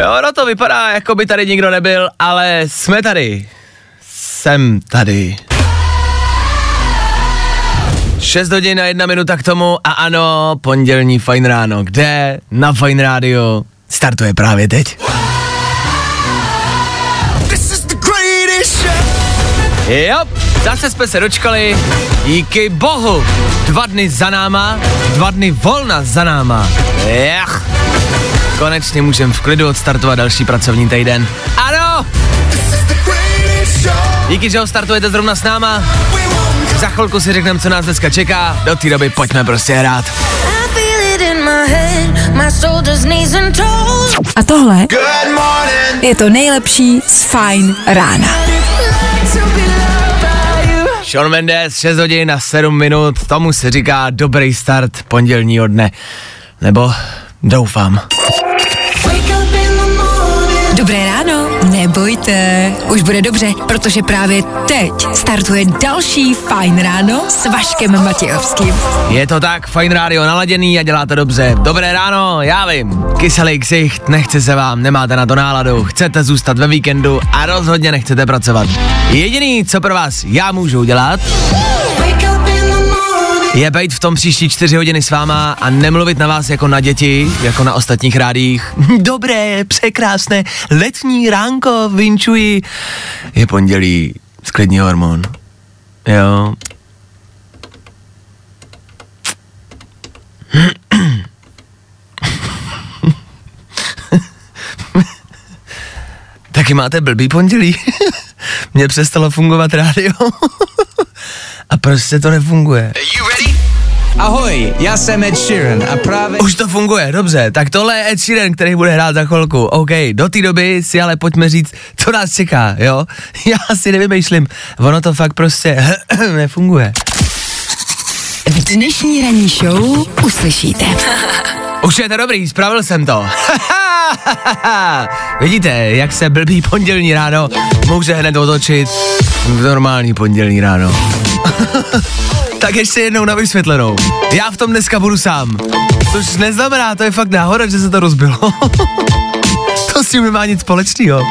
Jo, no to vypadá, jako by tady nikdo nebyl, ale jsme tady. Jsem tady. 6 hodin a jedna minuta k tomu a ano, pondělní Fajn ráno. Kde? Na Fajn rádio. Startuje právě teď. Jo, zase jsme se dočkali. Díky bohu. Dva dny za náma, dva dny volna za náma. Jach. Konečně můžeme v klidu odstartovat další pracovní týden. Ano! Díky, že ho startujete zrovna s náma. Za chvilku si řekneme, co nás dneska čeká. Do té doby pojďme prostě hrát. A tohle je to nejlepší z Fajn rána. Sean Mendes, 6 hodin a 7 minut, tomu se říká dobrý start pondělního dne. Nebo doufám. Dobré ráno, nebojte, už bude dobře, protože právě teď startuje další Fajn ráno s Vaškem Matějovským. Je to tak, fajn rádio naladěný a děláte dobře. Dobré ráno, já vím, kyselý ksicht, nechce se vám, nemáte na to náladu, chcete zůstat ve víkendu a rozhodně nechcete pracovat. Jediný, co pro vás já můžu udělat, je být v tom příští čtyři hodiny s váma a nemluvit na vás jako na děti, jako na ostatních rádích. Dobré, překrásné, letní ránko, vinčuji. Je pondělí, sklidní hormon. Jo. Taky máte blbý pondělí? Mně přestalo fungovat rádio. a prostě to nefunguje. Ahoj, já jsem Ed Sheeran a právě... Už to funguje, dobře, tak tohle je Ed Sheeran, který bude hrát za chvilku. OK, do té doby si ale pojďme říct, co nás čeká, jo? Já si nevymýšlím, ono to fakt prostě nefunguje. V dnešní ranní show uslyšíte. Už je to dobrý, spravil jsem to. Vidíte, jak se blbý pondělní ráno může hned otočit v normální pondělní ráno. tak ještě jednou na vysvětlenou. Já v tom dneska budu sám. Což neznamená, to je fakt náhoda, že se to rozbilo. to s tím nemá nic společného.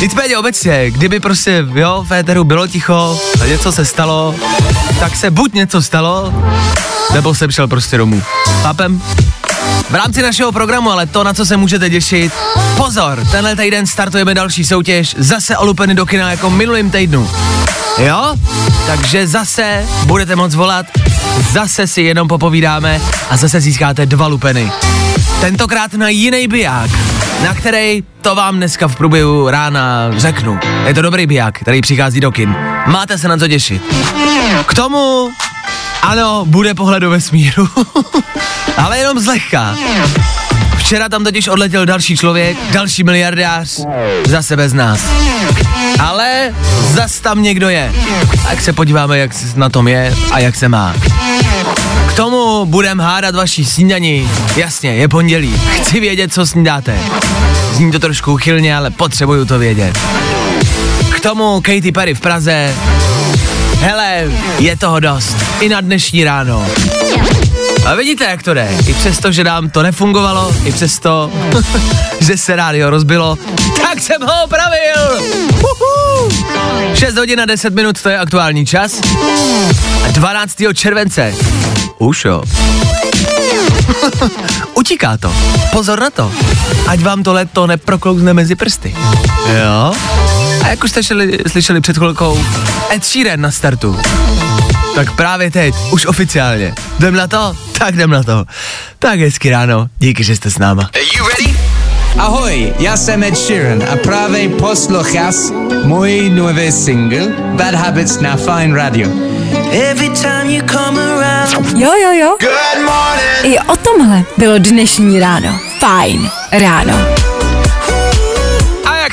Nicméně obecně, kdyby prostě, jo, v éteru bylo ticho a něco se stalo, tak se buď něco stalo, nebo jsem šel prostě domů. Chápem? V rámci našeho programu, ale to, na co se můžete těšit, pozor, tenhle týden startujeme další soutěž, zase o lupeny do kina jako minulým týdnu. Jo? Takže zase budete moc volat, zase si jenom popovídáme a zase získáte dva lupeny. Tentokrát na jiný biják, na který to vám dneska v průběhu rána řeknu. Je to dobrý biják, který přichází do kin. Máte se na co těšit. K tomu, ano, bude pohled do vesmíru, ale jenom zlehka. Včera tam totiž odletěl další člověk, další miliardář, zase bez nás. Ale zas tam někdo je. A jak se podíváme, jak na tom je a jak se má. K tomu budem hádat vaší snídani. Jasně, je pondělí. Chci vědět, co snídáte. Zní to trošku chylně, ale potřebuju to vědět. K tomu Katy Perry v Praze. Hele, je toho dost. I na dnešní ráno. A vidíte, jak to jde. I přesto, že nám to nefungovalo, i přesto, že se rádio rozbilo, tak jsem ho opravil. Uhu. 6 hodin a 10 minut, to je aktuální čas. A 12. července. Už jo. Utíká to. Pozor na to. Ať vám to leto neproklouzne mezi prsty. Jo? A jak už jste šeli, slyšeli před chvilkou, Ed Sheeran na startu. Tak právě teď, už oficiálně. Jdem na to? Tak jdem na to. Tak hezky ráno, díky, že jste s náma. Ahoj, já jsem Ed Sheeran a právě posloucháš můj nový single Bad Habits na Fine Radio. Every time you come around. Jo, jo, jo. I o tomhle bylo dnešní ráno. Fajn ráno.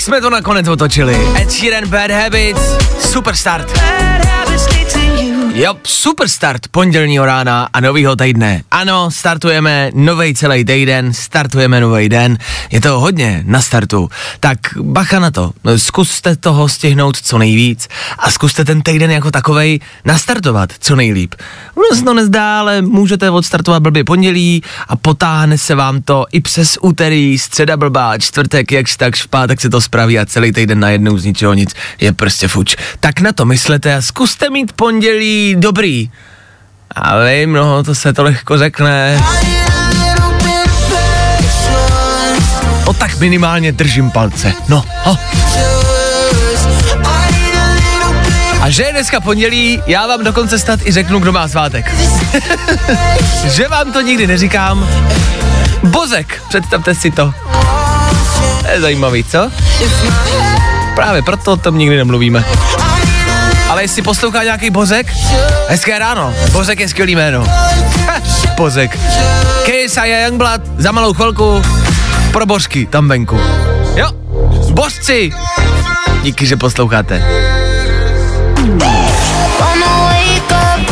Jsme to nakonec otočili. Ed Sheeran, Bad Habits, super start. Jo, super start pondělního rána a novýho týdne. Ano, startujeme nový celý týden, startujeme nový den. Je to hodně na startu. Tak bacha na to. Zkuste toho stihnout co nejvíc a zkuste ten týden jako takovej nastartovat co nejlíp. Ono se to nezdá, ale můžete odstartovat blbě pondělí a potáhne se vám to i přes úterý, středa blbá, čtvrtek, jakž tak v pátek se to spraví a celý týden najednou z ničeho nic je prostě fuč. Tak na to myslete a zkuste mít pondělí dobrý. A vím, no, to se to lehko řekne. O tak minimálně držím palce. No, ho. A že je dneska pondělí, já vám dokonce snad i řeknu, kdo má svátek. že vám to nikdy neříkám. Bozek, představte si to. To je zajímavý, co? Právě proto o tom nikdy nemluvíme. Ale jestli poslouchá nějaký Bozek, hezké ráno. Bozek je skvělý jméno. Ha, Bozek. KSI a Youngblood za malou chvilku pro božky tam venku. Jo, božci. Díky, že posloucháte.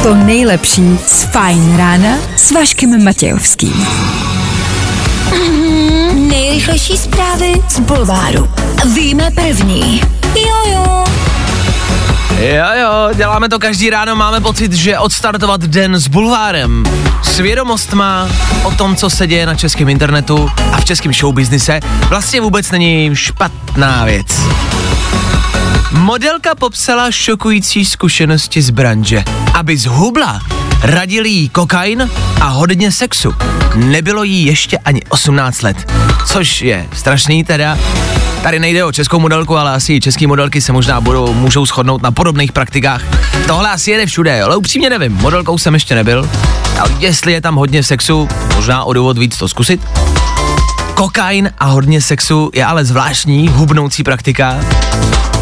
To nejlepší z Fajn rána s Vaškem Matějovským. Nejrychlejší zprávy z Bulváru. Víme první. Jojo. Jo, jo, děláme to každý ráno, máme pocit, že odstartovat den s bulvárem. S vědomostma o tom, co se děje na českém internetu a v českém showbiznise, vlastně vůbec není špatná věc. Modelka popsala šokující zkušenosti z branže. Aby zhubla, radili jí kokain a hodně sexu. Nebylo jí ještě ani 18 let, což je strašný teda. Tady nejde o českou modelku, ale asi i české modelky se možná budou, můžou shodnout na podobných praktikách. Tohle asi jede všude, ale upřímně nevím, modelkou jsem ještě nebyl. A jestli je tam hodně sexu, možná o důvod víc to zkusit. Kokain a hodně sexu je ale zvláštní, hubnoucí praktika.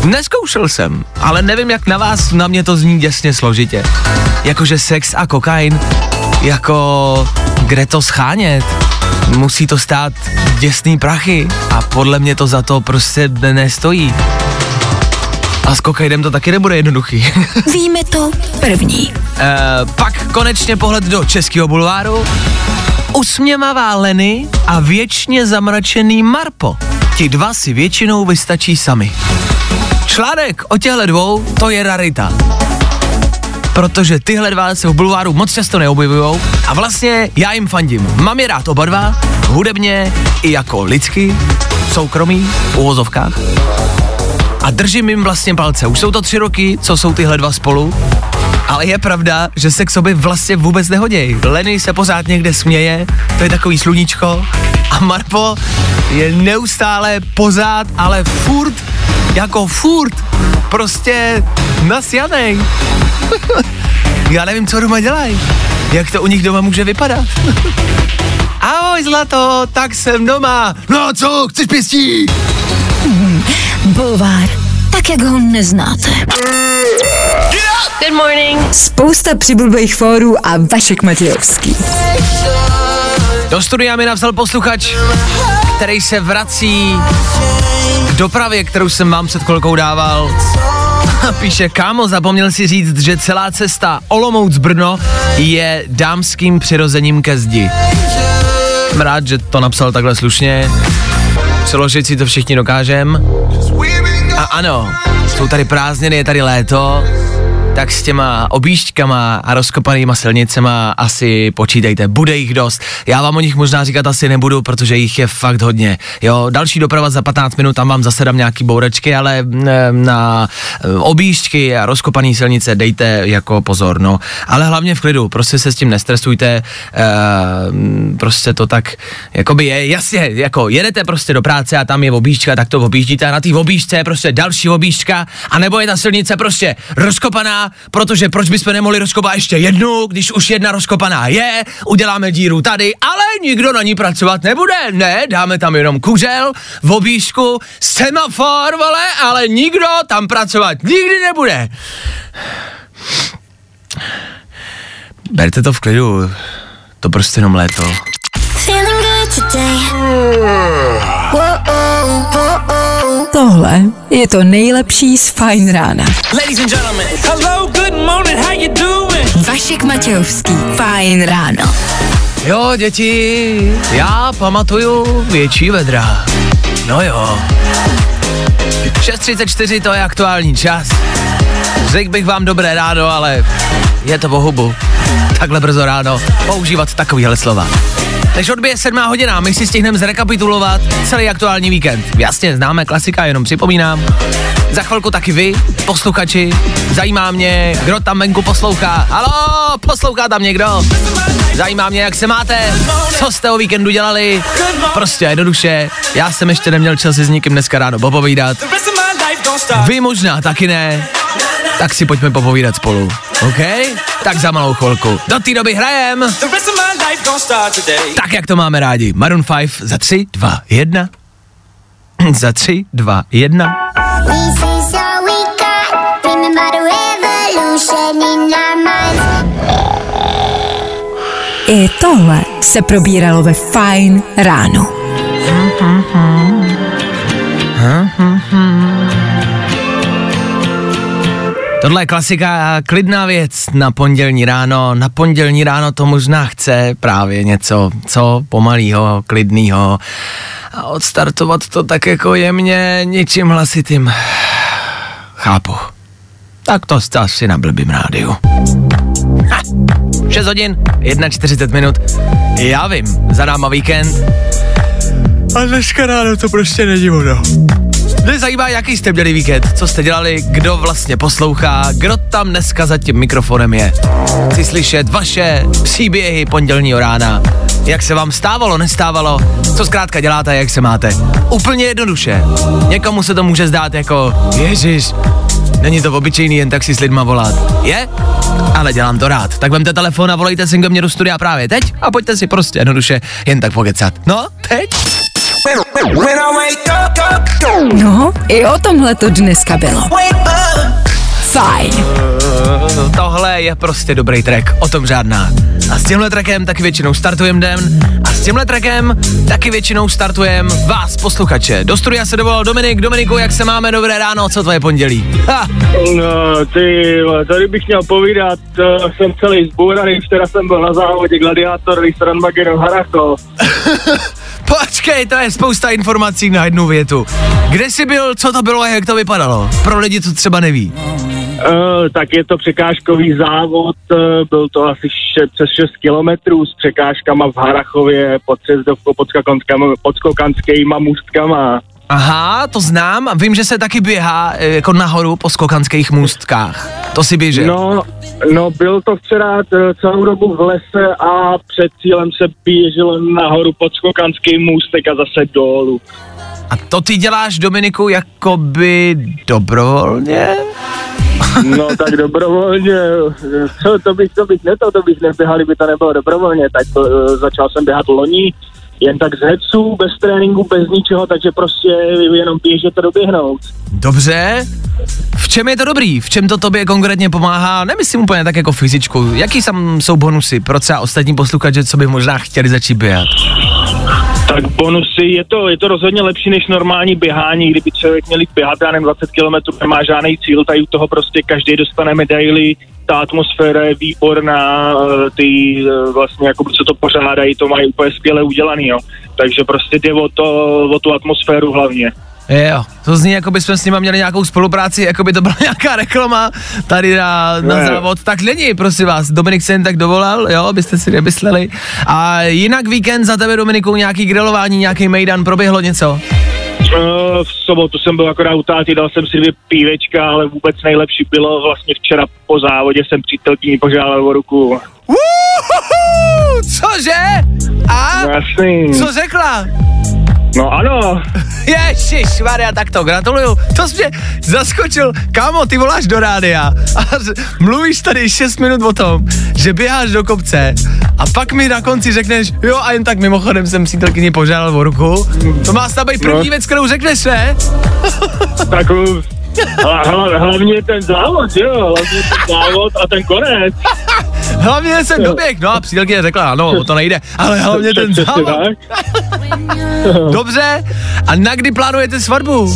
Neskoušel jsem, ale nevím, jak na vás, na mě to zní děsně složitě. Jakože sex a kokain, jako kde to schánět? Musí to stát děsný prachy a podle mě to za to prostě nestojí. A s kokainem to taky nebude jednoduchý. Víme to první. e, pak konečně pohled do českého bulváru. Usměvavá Leny a věčně zamračený Marpo. Ti dva si většinou vystačí sami. Článek o těchto dvou, to je rarita. Protože tyhle dva se v bulváru moc často neobjevují a vlastně já jim fandím. Mám je rád oba dva, hudebně i jako lidsky, soukromí, v uvozovkách. A držím jim vlastně palce. Už jsou to tři roky, co jsou tyhle dva spolu. Ale je pravda, že se k sobě vlastně vůbec nehodějí. Lenny se pořád někde směje, to je takový sluníčko. A Marpo je neustále pořád, ale furt, jako furt, prostě nasjanej. Já nevím, co doma dělají. Jak to u nich doma může vypadat? Ahoj, zlato, tak jsem doma. No a co, chceš pěstí? Bulvár. Tak, jak ho neznáte. Good morning. Spousta přibulbých fórů a Vašek Matějovský. Do studia mi napsal posluchač, který se vrací k dopravě, kterou jsem vám před chvilkou dával. Píše, kámo, zapomněl si říct, že celá cesta Olomouc Brno je dámským přirozením ke zdi. Jsem rád, že to napsal takhle slušně. Přeložit si to všichni dokážem. A ano, jsou tady prázdniny, je tady léto, tak s těma objížďkama a rozkopanýma silnicema asi počítejte, bude jich dost. Já vám o nich možná říkat asi nebudu, protože jich je fakt hodně. Jo, další doprava za 15 minut, tam vám zase dám nějaký bourečky, ale na eh, objížďky a rozkopaný silnice dejte jako pozor, no. Ale hlavně v klidu, prostě se s tím nestresujte, uh, prostě to tak, jakoby je, jasně, jako jedete prostě do práce a tam je objížďka, tak to objíždíte a na té objížďce je prostě další objížďka, a nebo je ta silnice prostě rozkopaná, protože proč bychom nemohli rozkopat ještě jednu, když už jedna rozkopaná je, uděláme díru tady, ale nikdo na ní pracovat nebude, ne, dáme tam jenom kuřel, v objížďku, semafor, vole, ale nikdo tam pracovat nikdy nebude. Berte to v klidu, to prostě jenom léto. Feeling good today. Whoa, oh, whoa, oh. Tohle je to nejlepší z Fajn rána. Ladies and gentlemen. Hello, good morning, how you doing? Vašek Matějovský. Fajn ráno. Jo, děti, já pamatuju větší vedra. No jo. 6.34 to je aktuální čas. Řekl bych vám dobré ráno, ale je to bohubu. Takhle brzo ráno používat takovýhle slova. Než odbije sedmá hodina, my si stihneme zrekapitulovat celý aktuální víkend. Jasně, známe klasika, jenom připomínám. Za chvilku taky vy, posluchači. Zajímá mě, kdo tam venku poslouchá. Halo, poslouchá tam někdo? Zajímá mě, jak se máte, co jste o víkendu dělali. Prostě jednoduše, já jsem ještě neměl čas si s nikým dneska ráno popovídat. Vy možná taky ne, tak si pojďme popovídat spolu, OK? Tak za malou chvilku. Do té doby hrajem, tak jak to máme rádi. Maroon 5 za 3, 2, 1. za 3, 2, 1. This is all we got. Remember the revolution in our minds. I tohle se probíralo ve Fajn ráno. Tohle je klasika, klidná věc na pondělní ráno. Na pondělní ráno to možná chce právě něco, co pomalýho, klidného. A odstartovat to tak jako jemně, ničím hlasitým. Chápu. Tak to jste asi na blbým rádiu. Ha, 6 hodin, 41 minut. Já vím, za náma víkend. A dneska ráno to prostě není ono. Mě zajímá, jaký jste měli víkend, co jste dělali, kdo vlastně poslouchá, kdo tam dneska za tím mikrofonem je. Chci slyšet vaše příběhy pondělního rána. Jak se vám stávalo, nestávalo, co zkrátka děláte, jak se máte. Úplně jednoduše. Někomu se to může zdát jako, ježiš, není to obyčejný jen tak si s lidma volat. Je? Ale dělám to rád. Tak vemte telefon a volejte si mně do studia právě teď a pojďte si prostě jednoduše jen tak pokecat. No, teď? When I wake up, up, up, No, i o tomhle to dneska bylo. Fajn. Tohle je prostě dobrý track, o tom žádná. A s tímhle trackem taky většinou startujem den a s tímhle trackem taky většinou startujem vás, posluchače. Do studia se dovolal Dominik. Dominiku, jak se máme? Dobré ráno, co tvoje pondělí? Ha! No, ty, tady bych měl povídat, uh, jsem celý zbouraný, včera jsem byl na závodě Gladiátor, Randmageddon Harachov. Počkej, to je spousta informací na jednu větu. Kde jsi byl, co to bylo a jak to vypadalo? Pro lidi, co třeba neví. Uh, tak je to překážkový závod, uh, byl to asi še, přes 6 kilometrů s překážkama v Harachově pod Třezdovkou, pod, skakonskama- pod skokanskýma můstkama. Aha, to znám. Vím, že se taky běhá e, jako nahoru po skokanských můstkách. To si běžel. No, no, byl to včera t- celou dobu v lese a před cílem se běželo nahoru pod skokanský můstek a zase dolů. A to ty děláš, Dominiku, jakoby dobrovolně? No tak dobrovolně, co to bych, to bych ne, to, to bych neběhal, kdyby to nebylo dobrovolně, tak to, uh, začal jsem běhat loni, jen tak z heců, bez tréninku, bez ničeho, takže prostě jenom běžet a doběhnout. Dobře. V čem je to dobrý? V čem to tobě konkrétně pomáhá? Nemyslím úplně tak jako fyzičku. Jaký tam jsou bonusy pro třeba ostatní posluchače, co by možná chtěli začít běhat? Tak bonusy, je to, je to rozhodně lepší než normální běhání, kdyby člověk měl běhat, já nevím, 20 km, nemá žádný cíl, tady u toho prostě každý dostane medaily, ta atmosféra je výborná, eh, ty eh, vlastně, jako co to pořádají, to mají úplně skvěle udělaný, jo. Takže prostě jde o, to, o tu atmosféru hlavně. Jo, to zní, jako by jsme s nima měli nějakou spolupráci, jako by to byla nějaká reklama tady na, na Ne. závod. Tak není, prosím vás. Dominik se jen tak dovolal, jo, abyste si nemysleli. A jinak víkend za tebe, Dominiku, nějaký grilování, nějaký mejdan, proběhlo něco? Eh, v sobotu jsem byl akorát u táty, dal jsem si dvě pívečka, ale vůbec nejlepší bylo vlastně včera po závodě jsem přítelkyni požádal o ruku. Uhuhu, cože? A? No jasný. Co řekla? No ano, Ježíš, Maria, tak to gratuluju. To jsi mě zaskočil. Kámo, ty voláš do rádia a mluvíš tady 6 minut o tom, že běháš do kopce a pak mi na konci řekneš, jo a jen tak mimochodem jsem přítelkyni požádal o ruku. To má snad být první No. věc, kterou řekneš, ne? tak uh, hla, hla, hlavně ten závod, jo, hlavně ten závod a ten konec. hlavně jsem doběh, no a přítelkyně řekla, ano, o to nejde, ale hlavně ten závod. Dobře, a na kdy plánujete svatbu?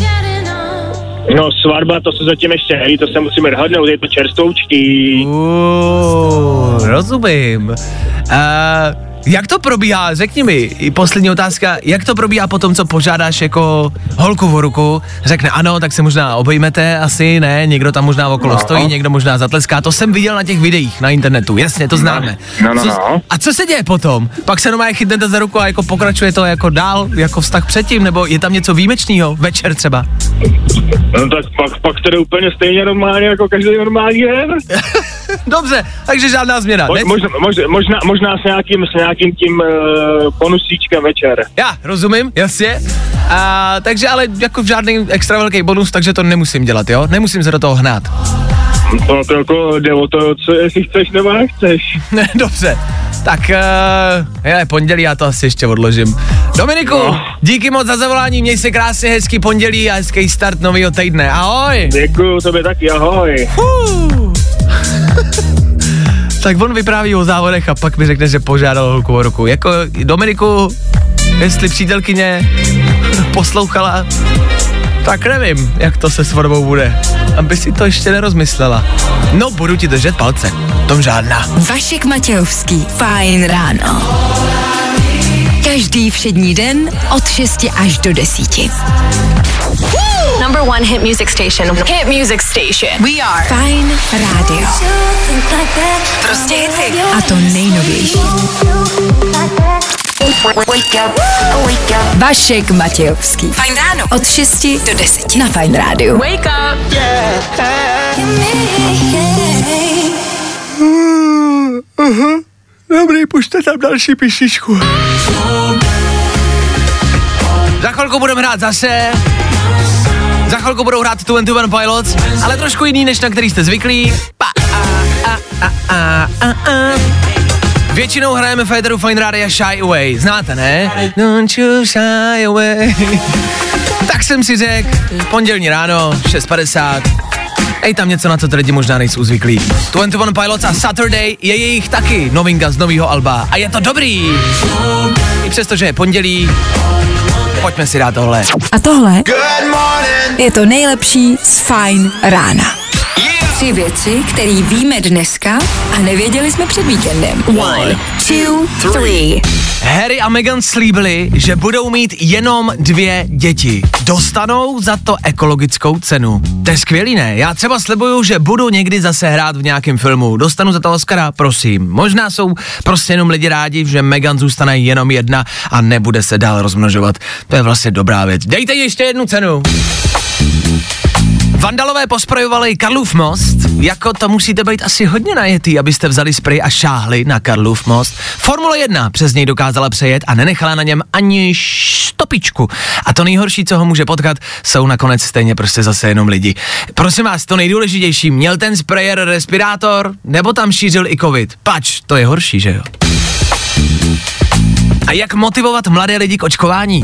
No svatba, to se zatím ještě neví, to se musíme dohodnout, je to čerstvoučky. Uh, rozumím. Uh, jak to probíhá, řekni mi, poslední otázka, jak to probíhá po tom, co požádáš jako holku o ruku, řekne ano, tak se možná obejmete, asi ne, někdo tam možná okolo No. stojí, někdo možná zatleská, to jsem viděl na těch videích na internetu, jasně, to známe. No, no, co, no. A co se děje potom? Pak se normálně chytnete za ruku a jako pokračuje to jako dál, jako vztah předtím, nebo je tam něco výjimečného, večer třeba? No tak pak, pak to jde úplně stejně normálně jako každý normální den. Dobře, takže žádná změna. Mo, ne? možná, možná, možná, možná s nějakým, s nějakým tím uh, bonusíčkem večer. Já, rozumím, jasně. A, takže ale jako žádný extra velký bonus, takže to nemusím dělat, jo? Nemusím se do toho hnát. To, to jako jde o to, co, jestli chceš nebo nechceš. Ne, dobře. Tak, uh, je pondělí, já to asi ještě odložím. Dominiku, No. díky moc za zavolání, měj se krásně, hezký pondělí a hezký start nového týdne. Ahoj. Děkuju tobě taky, ahoj. Uh. Tak on vypráví o závodech a pak mi řekne, že požádal holku o ruku. Jako, Dominiku, jestli přítelkyně poslouchala, tak nevím, jak to se svatbou bude. Aby si to ještě nerozmyslela. No, budu ti držet palce. Tom žádná. Vašek Matějovský. Fajn ráno. Každý všední den od 6 až do 10. Number one hit music station. Hit music station. We are Fajn rádio. Prostě hity. A to nejnovější. Vašek Matějovský. Fajn ráno. Od 6 do 10 na Fajn rádiu. Wake up. Dobrý, pušte tam další píšičku. Za chvilku budeme hrát zase. Za chvilku budou hrát 21 Pilots, ale trošku jiný, než na který jste zvyklí. Pa, a, a, a, a, a. Většinou hrajeme Federu Fine Radio Shy Away. Znáte, ne? Don't you shy away. tak jsem si řekl, pondělní ráno, 6.50. Ej, tam něco, na co ty lidi možná nejsou zvyklí. 21 Pilots a Saturday je jejich taky novinka z nového alba. A je to dobrý. I přesto, že je pondělí, pojďme si dát tohle. A tohle je to nejlepší z Fajn rána. Tři věci, které víme dneska a nevěděli jsme před víkendem. One, two, three. Harry a Meghan slíbili, že budou mít jenom dvě děti. Dostanou za to ekologickou cenu. To je skvělý, ne? Já třeba slibuju, že budu někdy zase hrát v nějakém filmu. Dostanu za to Oscara, prosím. Možná jsou prostě jenom lidi rádi, že Meghan zůstane jenom jedna a nebude se dál rozmnožovat. To je vlastně dobrá věc. Dejte ještě jednu cenu. Vandalové posprojovali Karlův most, jako to musíte být asi hodně najetý, abyste vzali spray a šáhli na Karlův most. Formule 1 přes něj dokázala přejet a nenechala na něm ani štopičku. A to nejhorší, co ho může potkat, jsou nakonec stejně prostě zase jenom lidi. Prosím vás, to nejdůležitější, měl ten sprayer respirátor, nebo tam šířil i covid? Pač, to je horší, že jo? A jak motivovat mladé lidi k očkování?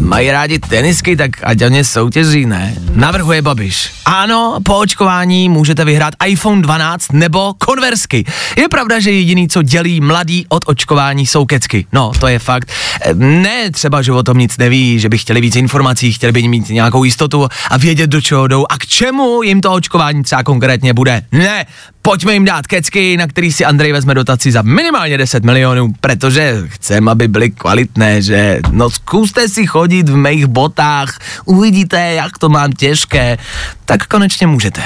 Mají rádi tenisky, tak ať o ně soutěží, ne? Navrhuje Babiš. Ano, po očkování můžete vyhrát iPhone 12 nebo konversky. Je pravda, že jediný, co dělí mladý od očkování, jsou kecky. No, to je fakt. Ne třeba, že o tom nic neví, že by chtěli víc informací, chtěli by mít nějakou jistotu a vědět, do čeho jdou a k čemu jim to očkování třeba konkrétně bude. Ne, pojďme jim dát kecky, na který si Andrej vezme dotaci za minimálně 10 milionů, protože chcem, aby byly kvalitné, že no zkuste si chodit v mých botách, uvidíte, jak to mám těžké, tak konečně můžete.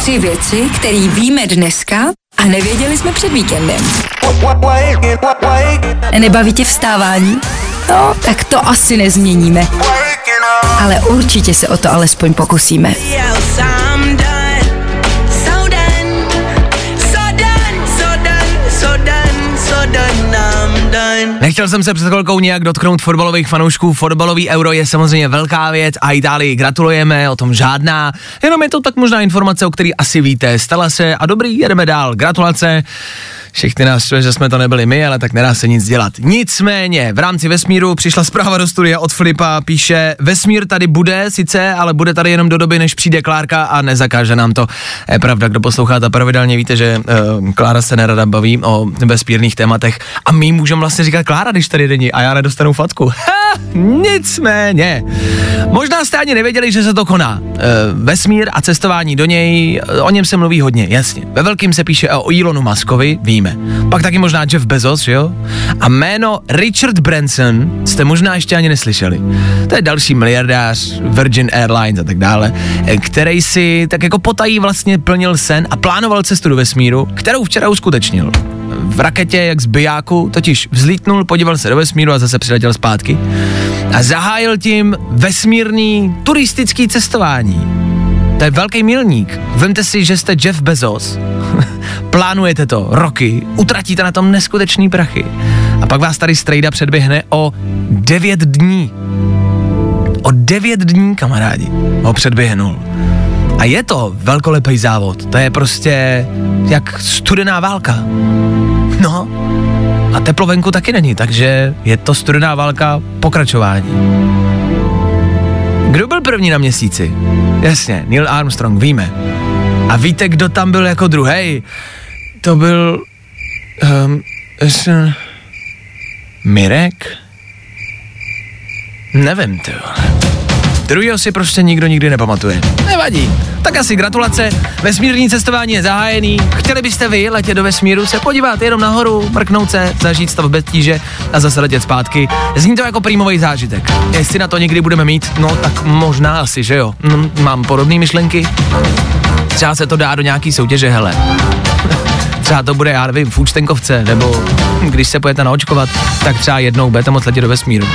Tři věci, které víme dneska a nevěděli jsme před víkendem. Nebaví tě vstávání? No, tak to asi nezměníme. Ale určitě se o to alespoň pokusíme. Nechtěl jsem se před chvilkou nějak dotknout fotbalových fanoušků. Fotbalový euro je samozřejmě velká věc a Itálii gratulujeme, o tom žádná. Jenom je to tak možná informace, o který asi víte. Stala se a dobrý, jedeme dál. Gratulace. Všechny nás štve, že jsme to nebyli my, ale tak nedá se nic dělat. Nicméně, v rámci vesmíru přišla zpráva do studia od Filipa, píše, vesmír tady bude sice, ale bude tady jenom do doby, než přijde Klárka a nezakáže nám to. Je pravda, kdo poslouchá ta pravidelně, víte, že uh, Klára se nerada baví o vesmírných tématech a my můžeme vlastně říkat Klára, když tady není a já nedostanu fatku. Nicméně, možná jste ani nevěděli, že se to koná. Uh, vesmír a cestování do něj, eh, o něm se mluví hodně, jasně. Ve velkým se píše o Elonu Muskovi, víme. Pak taky možná Jeff Bezos, že jo? A jméno Richard Branson jste možná ještě ani neslyšeli. To je další miliardář, Virgin Airlines a tak dále, eh, který si tak jako potají vlastně plnil sen a plánoval cestu do vesmíru, kterou včera uskutečnil. V raketě, jak z bijáku, totiž vzlítnul, podíval se do vesmíru a zase přiletěl zpátky. A zahájil tím vesmírný turistický cestování. To je velký milník. Vemte si, že jste Jeff Bezos, plánujete to roky, utratíte na tom neskutečný prachy a pak vás tady strejda předběhne o 9 dní. O 9 dní, kamarádi, ho předběhnul. A je to velkolepý závod. To je prostě jak studená válka. No, a teplo venku taky není, takže je to studená válka pokračování. Kdo byl první na měsíci? Jasně, Neil Armstrong, víme. A víte, kdo tam byl jako druhý? To byl... Um, s, Mirek? Nevím, vole. Druhýho si prostě nikdo nikdy nepamatuje. Nevadí. Tak asi gratulace, vesmírní cestování je zahájený. Chtěli byste vy letět do vesmíru, se podívat jenom nahoru, mrknout se, zažít stav bez tíže a zase letět zpátky. Zní to jako prýmový zážitek. Jestli na to někdy budeme mít, no tak možná asi, že jo. Hm, mám podobné myšlenky. Třeba se to dá do nějaký soutěže, hele. Třeba to bude, já nevím, v účtenkovce, nebo když se pojete naočkovat, tak třeba jednou budete moc letět do vesmíru.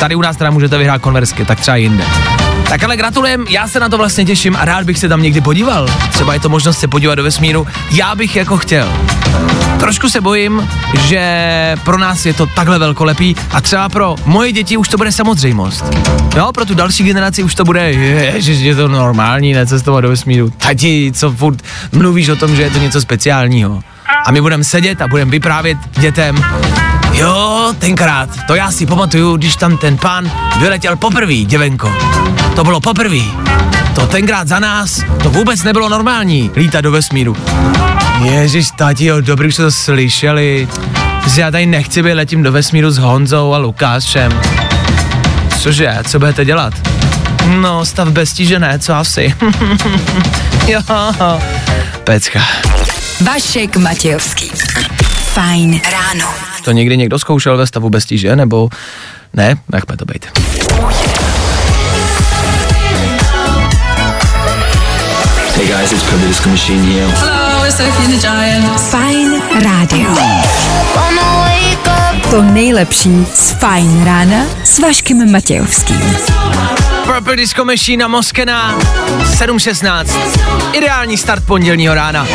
Tady u nás teda můžete vyhrát konversky, tak třeba jinde. Tak ale gratulujem, já se na to vlastně těším a rád bych se tam někdy podíval. Třeba je to možnost se podívat do vesmíru, já bych jako chtěl. Trošku se bojím, že pro nás je to takhle velkolepý a třeba pro moje děti už to bude samozřejmost. Jo, pro tu další generaci už to bude, ježiš, je to normální, necestovat do vesmíru. Tati, co furt mluvíš o tom, že je to něco speciálního. A my budeme sedět a budeme vyprávět dětem, Jo, tenkrát, to já si pamatuju, když tam ten pán vyletěl poprvé, děvenko. To bylo poprvé. To tenkrát za nás, to vůbec nebylo normální, lítat do vesmíru. Ježíš, tati, jo, dobrý, už jste to slyšeli. Že já tady nechci být, letím do vesmíru s Honzou a Lukášem. Cože, co budete dělat? No, stav bez tíže ne, co asi. jo, pecka. Vašek Matějovský. Fajn ráno. To někdy někdo zkoušel ve stavu bez tíže, nebo ne? Nechme to být. Hey guys, it's Purple Disco Machine here. Fajn rádio. To nejlepší z Fajn rána s Vaškem Matějovským. Purple Disco Machine a Moskena 7.16. Ideální start pondělního rána.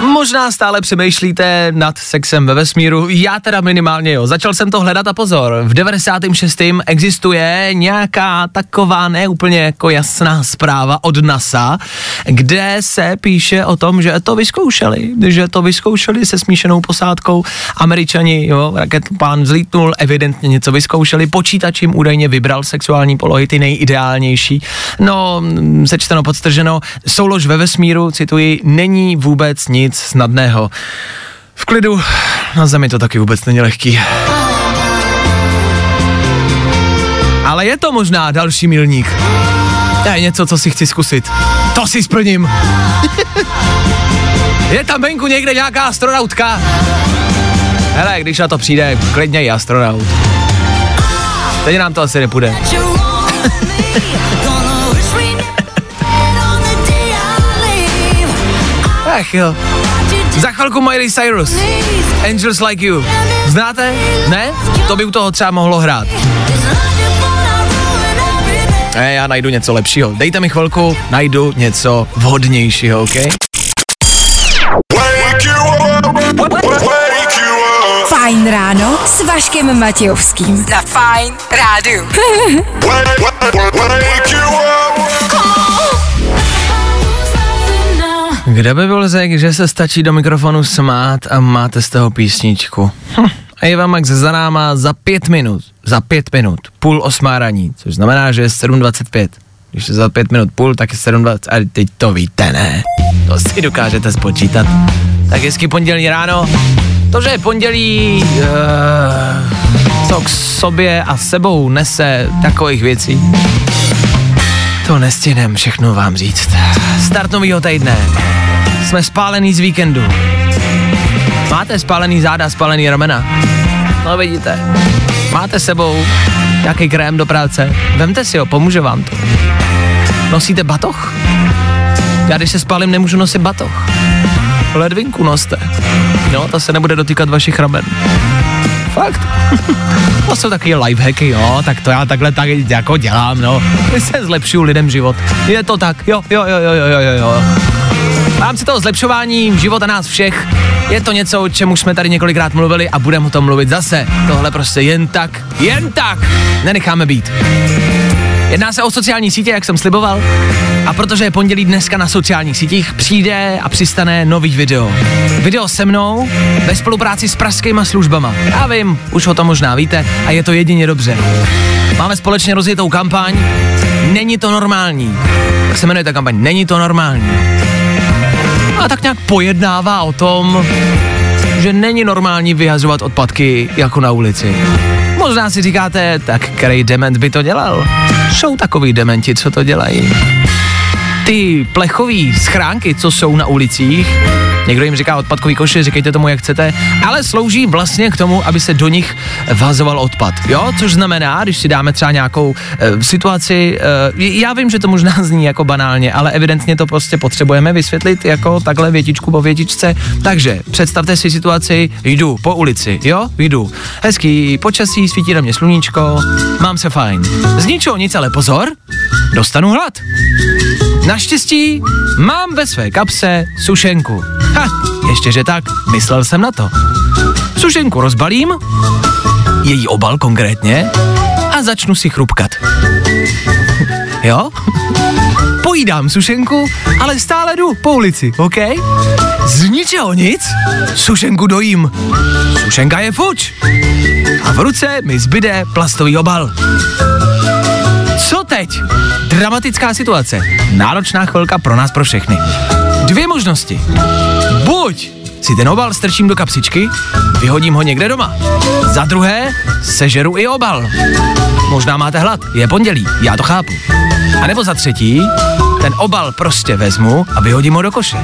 Možná stále přemýšlíte nad sexem ve vesmíru, já teda minimálně jo. Začal jsem to hledat a pozor, v 96. existuje nějaká taková neúplně jako jasná zpráva od NASA, kde se píše o tom, že to vyzkoušeli, že to vyzkoušeli se smíšenou posádkou. Američani, jo, raketopán vzlítnul, evidentně něco vyzkoušeli, počítač jim údajně vybral sexuální polohy, ty nejideálnější. No, sečteno, podstrženo, soulož ve vesmíru, cituji, není vůbec nic snadného. V klidu, na zemi to taky vůbec není lehký. Ale je to možná další milník. To je něco, co si chci zkusit. To si splním. je tam venku někde nějaká astronautka? Hele, když na to přijde, klidně i astronaut. Teď nám to asi nepůjde. Ach jo. Za chvilku Miley Cyrus. Angels Like You. Znáte? Ne? To by u toho třeba mohlo hrát. Ne, já najdu něco lepšího. Dejte mi chvilku, najdu něco vhodnějšího, OK? Fajn ráno s Vaškem Matějovským. Na Fajn rádiu. Kde by byl řek, že se stačí do mikrofonu smát a máte z toho písničku? Hm. Eva Max za náma za pět minut, za pět minut, půl osmá raní, což znamená, že je 7.25. Když je za pět minut půl, tak je 7.20, a teď to víte, ne? To si dokážete spočítat. Tak hezky pondělí ráno. To, že je pondělí, uh, co k sobě a sebou nese takových věcí, to nestihnem všechno vám říct. Start novýho týdne. Jsme spálený z víkendu. Máte spálený záda, spálený ramena? No vidíte. Máte sebou nějaký krém do práce? Vemte si ho, pomůže vám to. Nosíte batoh? Já když se spálím, nemůžu nosit batoh. Ledvinku noste. No, to se nebude dotýkat vašich ramen. Fakt. to jsou taky lifehacky, jo, tak to já takhle tak jako dělám, no. Se zlepšuju lidem život. Je to tak, jo, jo, jo, jo, jo, jo, jo. V rámci toho zlepšování života nás všech je to něco, o čem už jsme tady několikrát mluvili a budeme o tom mluvit zase. Tohle prostě jen tak, jen tak nenecháme být. Jedná se o sociální sítě, jak jsem sliboval. A protože je pondělí dneska na sociálních sítích, přijde a přistane nový video. Video se mnou ve spolupráci s pražskýma službama. Já vím, už o tom možná víte a je to jedině dobře. Máme společně rozjetou kampaň Není to normální. Jak se jmenuje ta kampaň? Není to normální. A tak nějak pojednává o tom, že není normální vyhazovat odpadky jako na ulici. Možná si říkáte, tak který dement by to dělal? Jsou takový dementi, co to dělají. Ty plechový schránky, co jsou na ulicích, někdo jim říká odpadkový koše, říkejte tomu, jak chcete, ale slouží vlastně k tomu, aby se do nich vhazoval odpad. Jo, což znamená, když si dáme třeba nějakou e, situaci, e, já vím, že to možná zní jako banálně, ale evidentně to prostě potřebujeme vysvětlit jako takhle větičku po větičce. Takže představte si situaci, jdu po ulici, jo, jdu. Hezký počasí, svítí na mě sluníčko, mám se fajn. Z ničeho nic, ale pozor, dostanu hlad. Naštěstí mám ve své kapse sušenku. Ha, ještě že tak, myslel jsem na to. Sušenku rozbalím, její obal konkrétně, a začnu si chrupkat. jo? Pojídám sušenku, ale stále jdu po ulici, OK? Z ničeho nic, sušenku dojím. Sušenka je fuč. A v ruce mi zbyde plastový obal. Co teď? Dramatická situace. Náročná chvilka pro nás, pro všechny. Dvě možnosti. Buď si ten obal strčím do kapsičky, vyhodím ho někde doma. Za druhé, sežeru i obal. Možná máte hlad, je pondělí, já to chápu. A nebo za třetí, ten obal prostě vezmu a vyhodím ho do koše.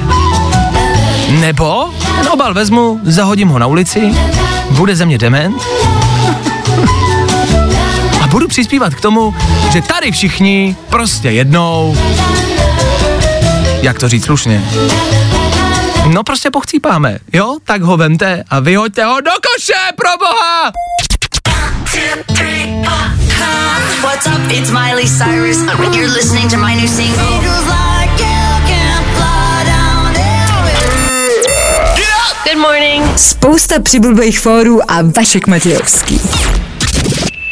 Nebo ten obal vezmu, zahodím ho na ulici, bude ze mě dement a budu přispívat k tomu, že tady všichni prostě jednou, jak to říct slušně, no prostě pochcípáme, jo? Tak ho vemte a vyhoďte ho do koše, pro boha! What's up? It's Miley Cyrus. You're listening to my new single. Good morning. Spousta přibulbých fórů a Vašek Matějovský.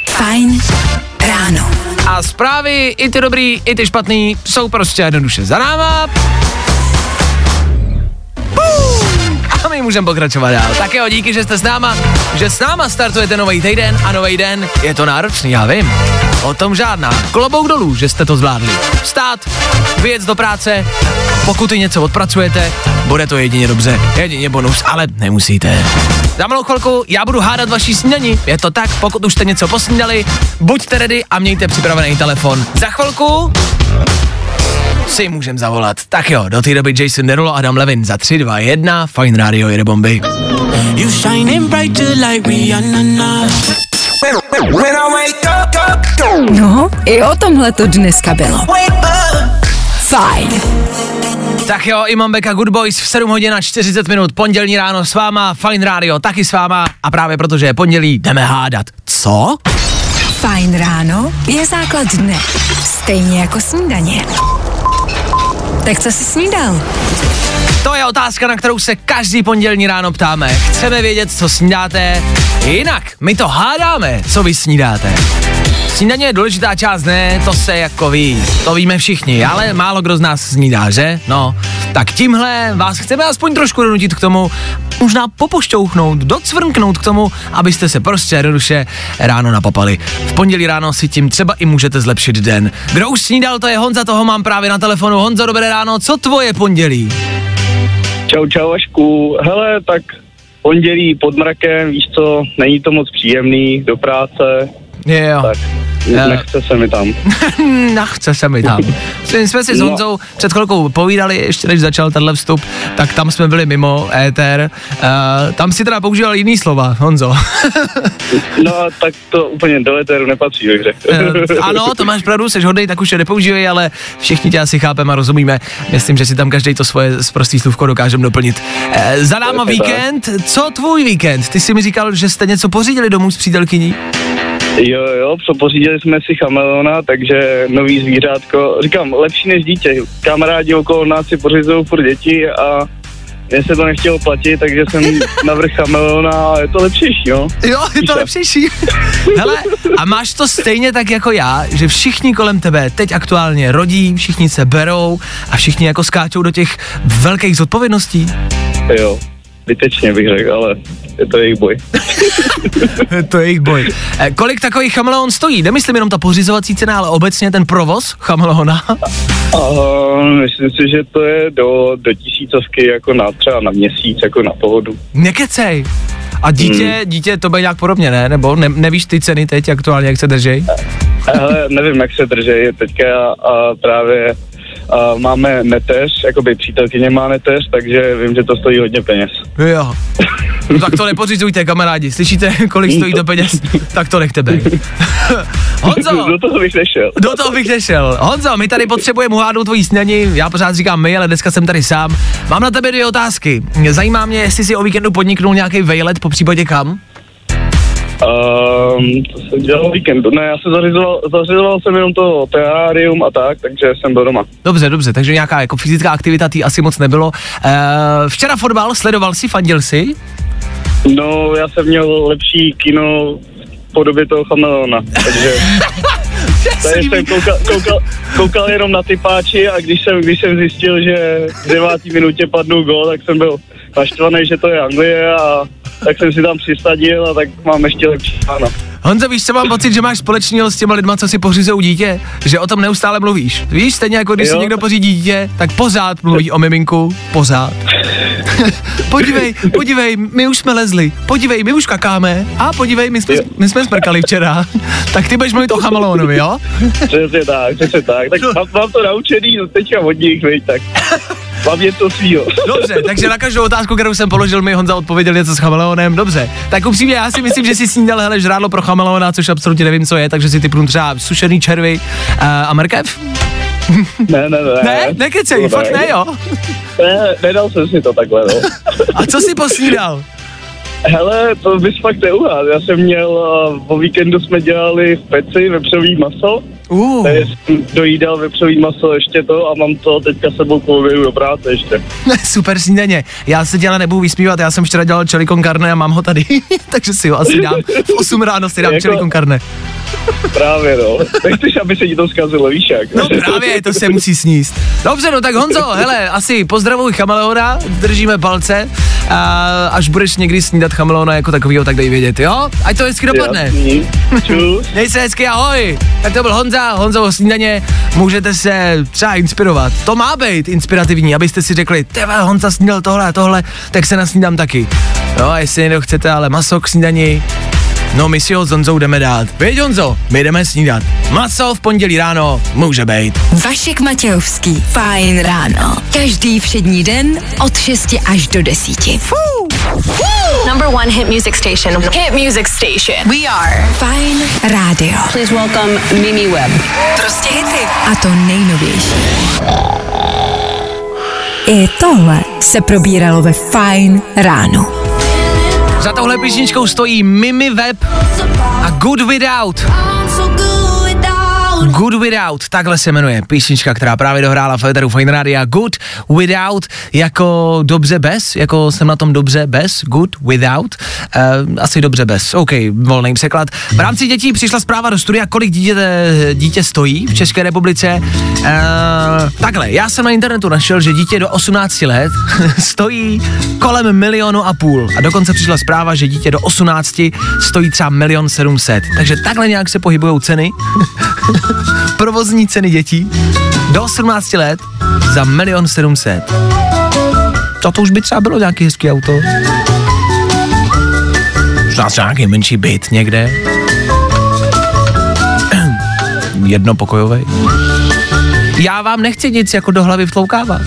Fajn ráno. A zprávy, i ty dobrý, i ty špatný, jsou prostě jednoduše za náma. Můžeme pokračovat dál. Tak jo, díky, že jste s náma, že s náma startujete nový týden a nový den. Je to náročný, já vím. O tom žádná. Klobouk dolů, že jste to zvládli. Vstát, vyjet do práce, pokud i něco odpracujete, bude to jedině dobře, jedině bonus, ale nemusíte. Za malou chvilku já budu hádat vaší snídani. Je to tak, pokud už jste něco posnídali, buďte ready a mějte připravený telefon. Za chvilku si můžem zavolat. Tak jo, do té doby Jason Derulo, Adam Levin za 3, 2, 1, Fine Radio jede bomby. You shining brighter like Rihanna. No, i o tomhle to dneska bylo. Fajn. Tak jo, Imam Beka Good Boys v 7 hodin a 40 minut, pondělní ráno s váma, Fine Radio taky s váma a právě protože je pondělí, jdeme hádat. Co? Fajn ráno je základ dne. Stejně jako snídaně. Tak co jsi snídal? To je otázka, na kterou se každý pondělní ráno ptáme. Chceme vědět, co snídáte, jinak my to hádáme, co vy snídáte. Snídaně je důležitá část, ne, to se jako ví, to víme všichni, ale málo kdo z nás snídá, že? No, tak tímhle vás chceme aspoň trošku donutit k tomu, možná popošťouchnout, docvrnknout k tomu, abyste se prostě jednoduše ráno napapali. V pondělí ráno si tím třeba i můžete zlepšit den. Kdo už snídal, to je Honza, toho mám právě na telefonu. Honzo, dobré ráno, co tvoje pondělí? Čau, čau, Vašku. Hele, tak pondělí pod mrakem, víš co, není to moc příjemný, do práce, Jo. tak nechce se mi tam. Nachce se mi tam. My jsme si s No. Honzou před chvilkou povídali, ještě než začal tenhle vstup, tak tam jsme byli mimo éter. Uh, tam si teda používal jiný slova, Honzo. No tak to úplně do éteru nepatří, bych řekl. Eh, ano, to máš pravdu, jsi hodnej, tak už je nepoužívej, ale všichni tě asi chápeme a rozumíme. Myslím, že si tam každý to svoje prostý slůvko dokážeme doplnit. Eh, za náma víkend, co tvůj víkend? Ty jsi mi říkal, že jste něco pořídili domů s přítelkyní? Jo, jo, co pořídili jsme si chameleona, takže nový zvířátko. Říkám, lepší než dítě. Kamarádi okolo nás si pořizují furt děti a mně se to nechtělo platit, takže jsem navrh chameleona a je to lepšější, no. Jo, je to lepšejší. Hele, a máš to stejně tak jako já, že všichni kolem tebe teď aktuálně rodí, všichni se berou a všichni jako skáčou do těch velkých zodpovědností. Jo, vytečně bych řekl, ale je to jejich boj. to je jejich boj. Eh, kolik takových chameleon stojí? Nemyslím jenom ta pořizovací cena, ale obecně ten provoz chameleona. A myslím si, že to je do, do tisícovky jako na třeba na měsíc, jako na pohodu. Nekecej. A dítě, Hmm. dítě to bude nějak podobně, ne? Nebo ne, nevíš ty ceny teď aktuálně, jak se držej? Ale nevím, jak se drží teďka a právě a máme neteř, jakoby přítelkyně má neteř, takže vím, že to stojí hodně peněz. Jo. No tak to nepořizujte, kamarádi. Slyšíte, kolik stojí to peněz? Tak to nechte být. Honzo, Do toho bych nešel. do toho bych nešel. Honzo, my tady potřebujeme uhádnout tvojí snění. Já pořád říkám my, ale dneska jsem tady sám. Mám na tebe dvě otázky. Zajímá mě, jestli si o víkendu podniknul nějaký vejlet, po případě kam? Um, to jsem dělal víkendu. Ne, já jsem zařizoval, zařizoval jsem jenom to terárium a tak, takže jsem byl doma. Dobře, dobře, takže nějaká jako fyzická aktivita tý asi moc nebylo. Uh, včera fotbal, sledoval si, fandil si? No, já jsem měl lepší kino v podobě toho chameleona, takže... Takže jsem koukal, koukal, koukal jenom na ty páči a když jsem, když jsem zjistil, že v devátý minutě padnul gol, tak jsem byl naštvaný, že to je Anglie a tak jsem si tam přisadil a tak mám ještě lepší ráno. Honzo, víš, co mám pocit, že máš společného s těma lidma, co si pořizují dítě? Že o tom neustále mluvíš. Víš, stejně jako když Jo. si někdo pořídí dítě, tak pořád mluví o miminku, pořád. podívej, podívej, my už jsme lezli, podívej, my už kakáme a podívej, my jsme, my jsme smrkali včera. tak ty budeš mluvit o chameleonovi, jo? Přesně tak, přesně tak. Tak mám, mám to naučený teďka od nich, veď, tak mám něco svýho. Dobře, takže na každou otázku, kterou jsem položil, mi Honza odpověděl něco s chameleonem. Dobře, tak upřímně, já si myslím, že si snídal hele žrádlo pro chameleona, což absolutně nevím, co je, takže si typnu třeba sušený červy uh, a mrkev. Ne, ne, ne. Ne, nekecej, To fakt ne, jo. Ne, nedal jsem si to takhle, no. A co si posnídal? Hele, to bys fakt neuhádl. Já jsem měl, uh, o víkendu jsme dělali v peci vepřový maso. Uh, jsem dojídal vepřový maso ještě to a mám to teďka sebou po obědu do práce ještě. super snídaně. Já se děla nebudu vysmívat, já jsem včera dělal chili con carne a mám ho tady, takže si ho asi dám. V 8 ráno si dám Jako- chili con carne. Právě no. Nechceš, aby se ti to zkazilo, víš jak? No právě, to se musí sníst. Dobře, no tak Honzo, hele, asi pozdravuj chameleona, držíme palce a až budeš někdy snídat chameleona jako takovýho, tak dej vědět, jo? Ať to hezky dopadne. Jasný. Čus. Měj se hezky, ahoj. Tak to byl Honza, Honzovo snídaně, můžete se třeba inspirovat. To má být inspirativní, abyste si řekli, tebe Honza snídal tohle a tohle, tak se nasnídám taky. No a jestli někdo chcete ale maso k snídani, no my si ho s Honzou jdeme dát. Víš Honzo, my jdeme snídat. Maso v pondělí ráno může být. Vašek Matějovský. Fajn ráno. Každý všední den od 6 až do 10. Number one hit music station. Hit music station. We are Fajn rádio. Please welcome Mimi Webb. Prostě hity. A to nejnovější. I tohle se probíralo ve Fajn ráno. Za touhle písničkou stojí Mimi Web a Good Without. Good Without, takhle se jmenuje písnička, která právě dohrála v Eteru Fine Radio. Good Without, jako dobře bez, jako jsem na tom dobře bez, good without, uh, asi dobře bez, OK, volný překlad. V rámci dětí přišla zpráva do studia, kolik dítě, dítě stojí v České republice. Uh, takhle, já jsem na internetu našel, že dítě do 18 let stojí kolem milionu a půl a dokonce přišla zpráva, že dítě do 18 stojí třeba milion 700. Takže takhle nějak se pohybují ceny, provozní ceny dětí do 18 let za milion 700. To, to už by třeba bylo nějaký hezký auto. Možná třeba nějaký menší byt někde. Jednopokojový. Já vám nechci nic jako do hlavy vtloukávat.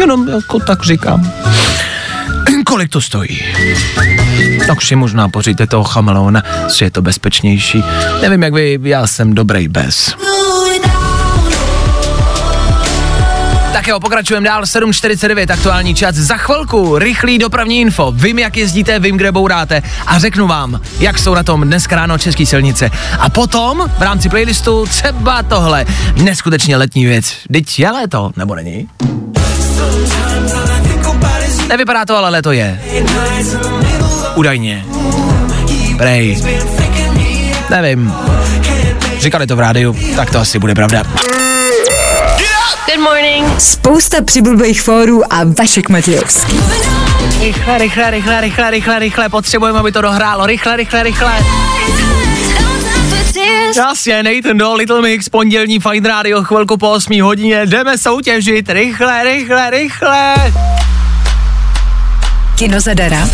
Jenom jako tak říkám. Kolik to stojí? Tak si možná poříte toho chameleona, že je to bezpečnější. Nevím jak vy, já jsem dobrý bez. Tak jo, pokračujeme dál, 7.49, aktuální čas. Za chvilku rychlý dopravní info. Vím, jak jezdíte, vím, kde bouráte a řeknu vám, jak jsou na tom dneska ráno české silnice. A potom v rámci playlistu třeba tohle. Neskutečně letní věc. Teď je léto, nebo není? Nevypadá to, ale léto je. Údajně. Prej. Nevím. Říkali to v rádiu, tak to asi bude pravda. Good morning. Spousta přibulbých fórů a Vašek Matějovský. Rychle, rychle, rychle, rychle, rychle, rychle, potřebujeme, aby to dohrálo. Rychle, rychle, rychle. Jasně, Nathan do Little Mix, pondělní Fine Radio, chvilku po 8 hodině, jdeme soutěžit, rychle, rychle, rychle. Kino zadara.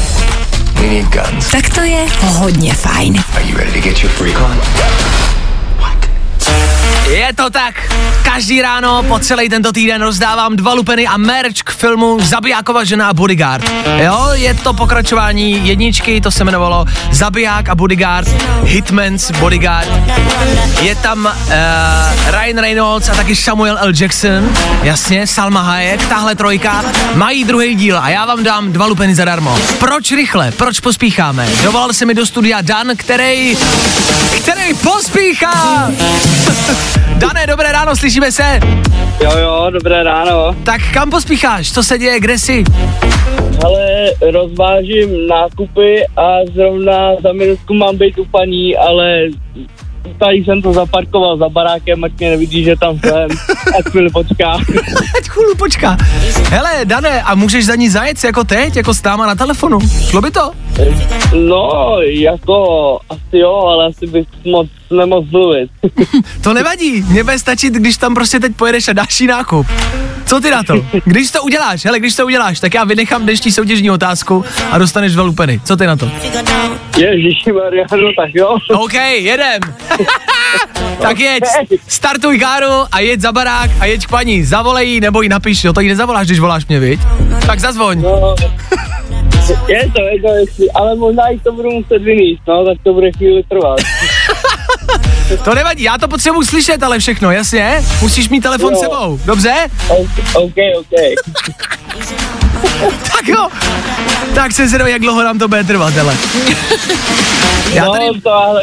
Tak to je hodně fajn. Je to tak. Každý ráno po celý tento týden rozdávám dva lupeny a merch k filmu Zabijákova žena a bodyguard. Jo, je to pokračování jedničky, to se jmenovalo Zabiják a bodyguard, Hitman's bodyguard. Je tam uh, Ryan Reynolds a taky Samuel L. Jackson, jasně, Salma Hayek, tahle trojka, mají druhý díl a já vám dám dva lupeny zadarmo. Proč rychle? Proč pospícháme? Dovolal se mi do studia Dan, který, který pospíchá! Dané, dobré ráno, slyšíme se? Jo, jo, dobré ráno. Tak kam pospícháš? Co se děje? Kde jsi? Ale rozvážím nákupy a zrovna za minutku mám být u paní, ale tady jsem to zaparkoval za barákem, ať mě nevidí, že tam jsem. Ať chvíli počká. Ať chvíli počká. Hele, Dané, a můžeš za ní zajet jako teď, jako s náma na telefonu? Šlo by to? No, jako asi jo, ale asi bych moc nemohl mluvit. to nevadí, mě bude stačit, když tam prostě teď pojedeš a dáš jí nákup. Co ty na to? Když to uděláš, hele, když to uděláš, tak já vynechám dnešní soutěžní otázku a dostaneš dva lupeny. Co ty na to? Ježíši Mariano, tak jo. OK, jedem. tak jeď, startuj káru a jeď za barák a jeď k paní. Zavolej jí nebo jí napiš, jo, to jí nezavoláš, když voláš mě, viď? Tak zazvoň. No, je to, je to, jestli, ale možná i to budu muset vyníst, no, tak to bude chvíli trvat. To nevadí, já to potřebuji slyšet, ale všechno, jasně? Musíš mít telefon Jo. sebou, dobře? OK, OK. tak jo. Tak se zvědavý, jak dlouho nám to bude trvat, hele. Já tady, No, to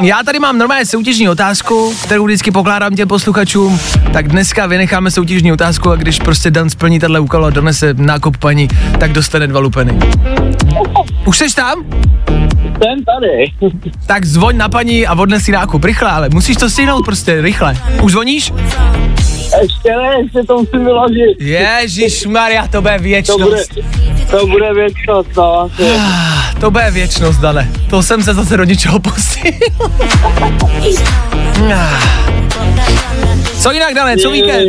já tady mám normálně soutěžní otázku, kterou vždycky pokládám těm posluchačům, tak dneska vynecháme soutěžní otázku a když prostě Dan splní tenhle úkol a donese nákup paní, tak dostane dva lupeny. Už jsi tam? Jsem tady. Tak zvoň na paní a odnes si nákup, rychle, ale musíš to stihnout prostě, rychle. Už zvoníš? Ještě ne, ještě to musím vyložit. Ježíš Maria, to bude To bude, věčnost. to bude věčnost, no, asi. Ah, To bude věčnost, Dane. To jsem se zase do něčeho pustil. Ah. Co jinak, Dane, co víkend?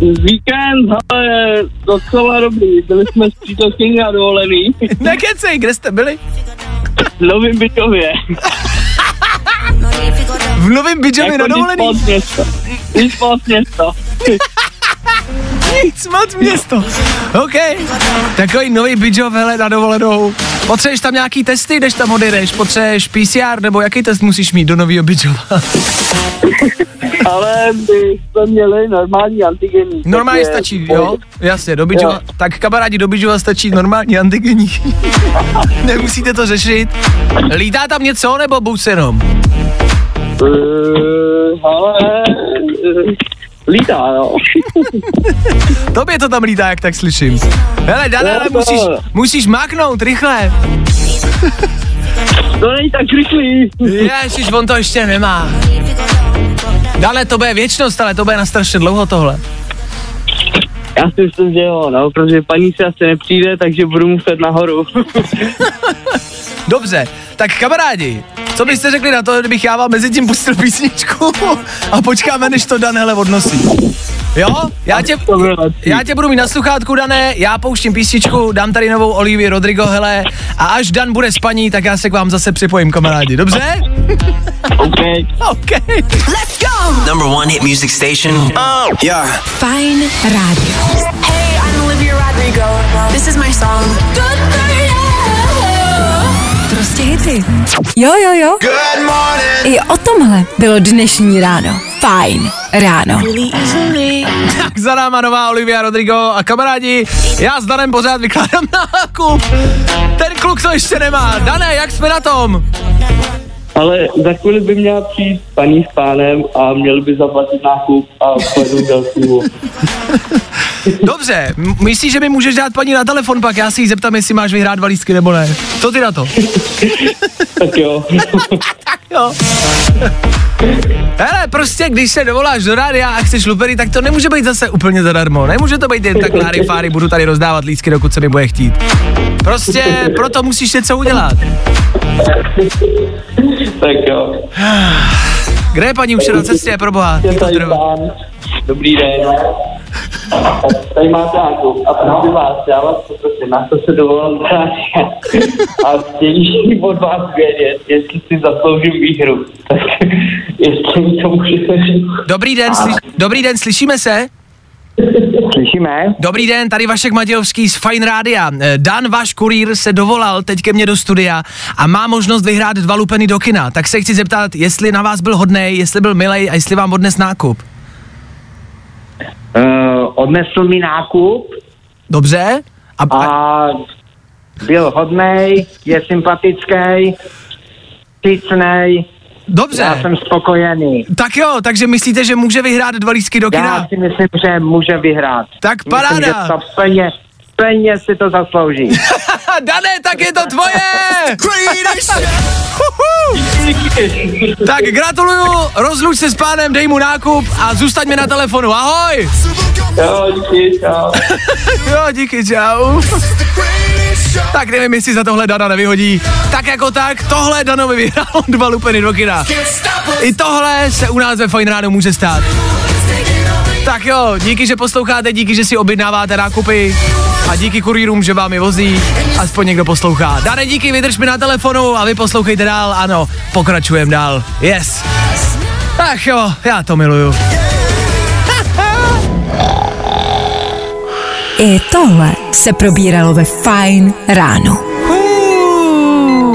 Víkend, ale docela dobrý. Byli jsme s přítelkyní na dovolený. Nekecej, kde jste byli? V Novým bytově. V Novém Bidžově na nic dovolený? moc město. Nic moc město. Nic moc město. OK. Takový nový Bidžov, hele, na dovolenou. Potřebuješ tam nějaký testy, když tam odjedeš? Potřebuješ PCR, nebo jaký test musíš mít do nového Bidžova? Ale my jsme měli normální antigenní. Normálně stačí, jo? Jasně, do Bidžova. Jo. Tak kamarádi, do Bidžova stačí normální antigenní. Nemusíte to řešit. Lítá tam něco, nebo bus jenom? Uh, ale uh, lítá, jo. Tobě to tam lítá, jak tak slyším. Hele, Dana, ale musíš, musíš maknout, rychle. To není tak rychlý. Ježiš, on to ještě nemá. Dane, to bude věčnost, ale to bude na strašně dlouho tohle. Já si myslím, že jo, no, protože paní si asi nepřijde, takže budu muset nahoru. Dobře, tak kamarádi, co byste řekli na to, kdybych já vám mezi tím pustil písničku a počkáme, než to Dan hele odnosí. Jo? Já tě, já tě budu mít na sluchátku, Dané, já pouštím písničku, dám tady novou Olivii Rodrigo, hele, a až Dan bude spaní, tak já se k vám zase připojím, kamarádi, dobře? OK. OK. Let's go! Number one hit music station. Oh, yeah. Fajn rádio. Hey, I'm Olivia Rodrigo. This is my song. Good you. Prostě hity. Jo, jo, jo. Good morning. I o tomhle bylo dnešní ráno. Fajn ráno. Tak za náma nová Olivia Rodrigo a kamarádi, já s Danem pořád vykládám nákup. Ten kluk to ještě nemá. Dané, jak jsme na tom? Ale za chvíli by měla přijít paní s pánem a měl by zaplatit nákup a pojedu dalšímu. Dobře, myslíš, že mi můžeš dát paní na telefon, pak já si jí zeptám, jestli máš vyhrát dva lístky nebo ne. Co ty na to? Tak jo. tak jo. Hele, prostě, když se dovoláš do rádia a chceš lupery, tak to nemůže být zase úplně zadarmo. Nemůže to být jen tak láry fáry, budu tady rozdávat lístky, dokud se mi bude chtít. Prostě proto musíš něco udělat. tak jo. Kde je paní už na cestě, pro boha? Dobrý den. Tady máte nákup a prosím vás, já vás poprosím, na to se dovolám rádi. A chtějí od vás vědět, jestli si zasloužím výhru. Tak jestli mi to můžete říct. Dobrý den, slyš- dobrý den, slyšíme se? Slyšíme? Dobrý den, tady Vašek Matějovský z Fine Rádia. Eh, Dan, váš kurýr, se dovolal teď ke mně do studia a má možnost vyhrát dva lupeny do kina. Tak se chci zeptat, jestli na vás byl hodnej, jestli byl milej a jestli vám odnes nákup. Uh, odnesl mi nákup Dobře? A, a a byl hodnej, je sympatický, vstřícnej, dobře. já jsem spokojený. Tak jo, takže myslíte, že může vyhrát dva lístky do Já kina? si myslím, že může vyhrát. Tak Myslím, paráda. že to plně, plně si to zaslouží. Dané, tak je to tvoje! Tak gratuluju, rozluč se s pánem, dej mu nákup a zůstaň mi na telefonu. Ahoj! Jo, díky, čau. Jo, díky, čau. Tak nevím, jestli za tohle Dana nevyhodí. Tak jako tak, tohle Danovi vyhrál dva lupeny do kina. I tohle se u nás ve Fine Ráno může stát. Tak jo, díky, že posloucháte, díky, že si objednáváte nákupy a díky kurýrům, že vám je vozí, aspoň někdo poslouchá. Dane, díky, vydrž mi na telefonu a vy poslouchejte dál, ano, pokračujeme dál, yes. Ach jo, já to miluju. I tohle se probíralo ve Fajn ráno.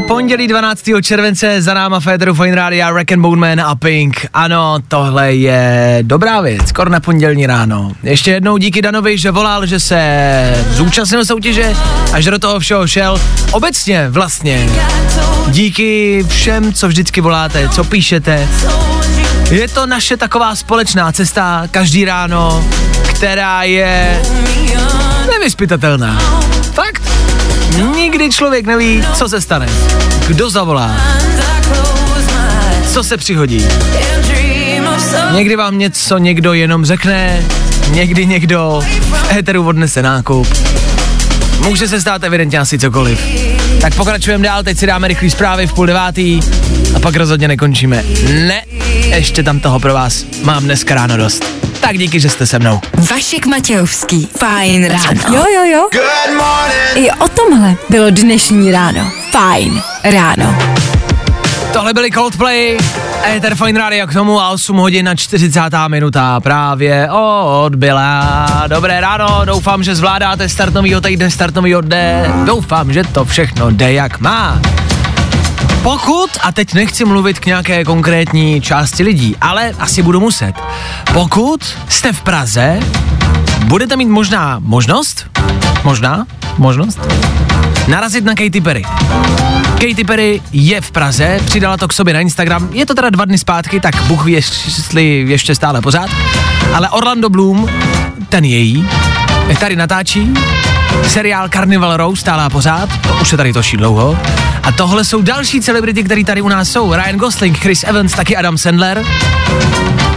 Pondělí 12. července za náma Féteru Fine Rádia Rack and Bone Man a Pink. Ano, tohle je dobrá věc, skoro na pondělní ráno. Ještě jednou díky Danovi, že volal, že se zúčastnil soutěže a že do toho všeho šel. Obecně vlastně díky všem, co vždycky voláte, co píšete. Je to naše taková společná cesta každý ráno, která je nevyspytatelná. Fakt. Nikdy člověk neví, co se stane. Kdo zavolá? Co se přihodí? Někdy vám něco někdo jenom řekne, někdy někdo v éteru odnese nákup. Může se stát evidentně asi cokoliv. Tak pokračujeme dál, teď si dáme rychlý zprávy v půl devátý a pak rozhodně nekončíme. Ne, ještě tam toho pro vás mám dneska ráno dost. Tak díky, že jste se mnou. Vašek Matějovský. Fajn ráno. Jo, jo, jo. Good morning. I o tomhle bylo dnešní ráno. Fajn ráno. Tohle byly Coldplay, Ether Fine Radio k tomu a 8 hodin na 40. minuta právě odbyla. Dobré ráno, doufám, že zvládáte start novýho týdne, start novýho dne. Doufám, že to všechno jde jak má. Pokud, a teď nechci mluvit k nějaké konkrétní části lidí, ale asi budu muset. Pokud jste v Praze, budete mít možná možnost, možná, možnost, narazit na Katy Perry. Katy Perry je v Praze, přidala to k sobě na Instagram. Je to teda dva dny zpátky, tak Bůh ví, jestli ještě stále pořád. Ale Orlando Bloom, ten její, tady natáčí seriál Carnival Row stále a pořád, už se tady točí dlouho. A tohle jsou další celebrity, které tady u nás jsou. Ryan Gosling, Chris Evans, taky Adam Sandler.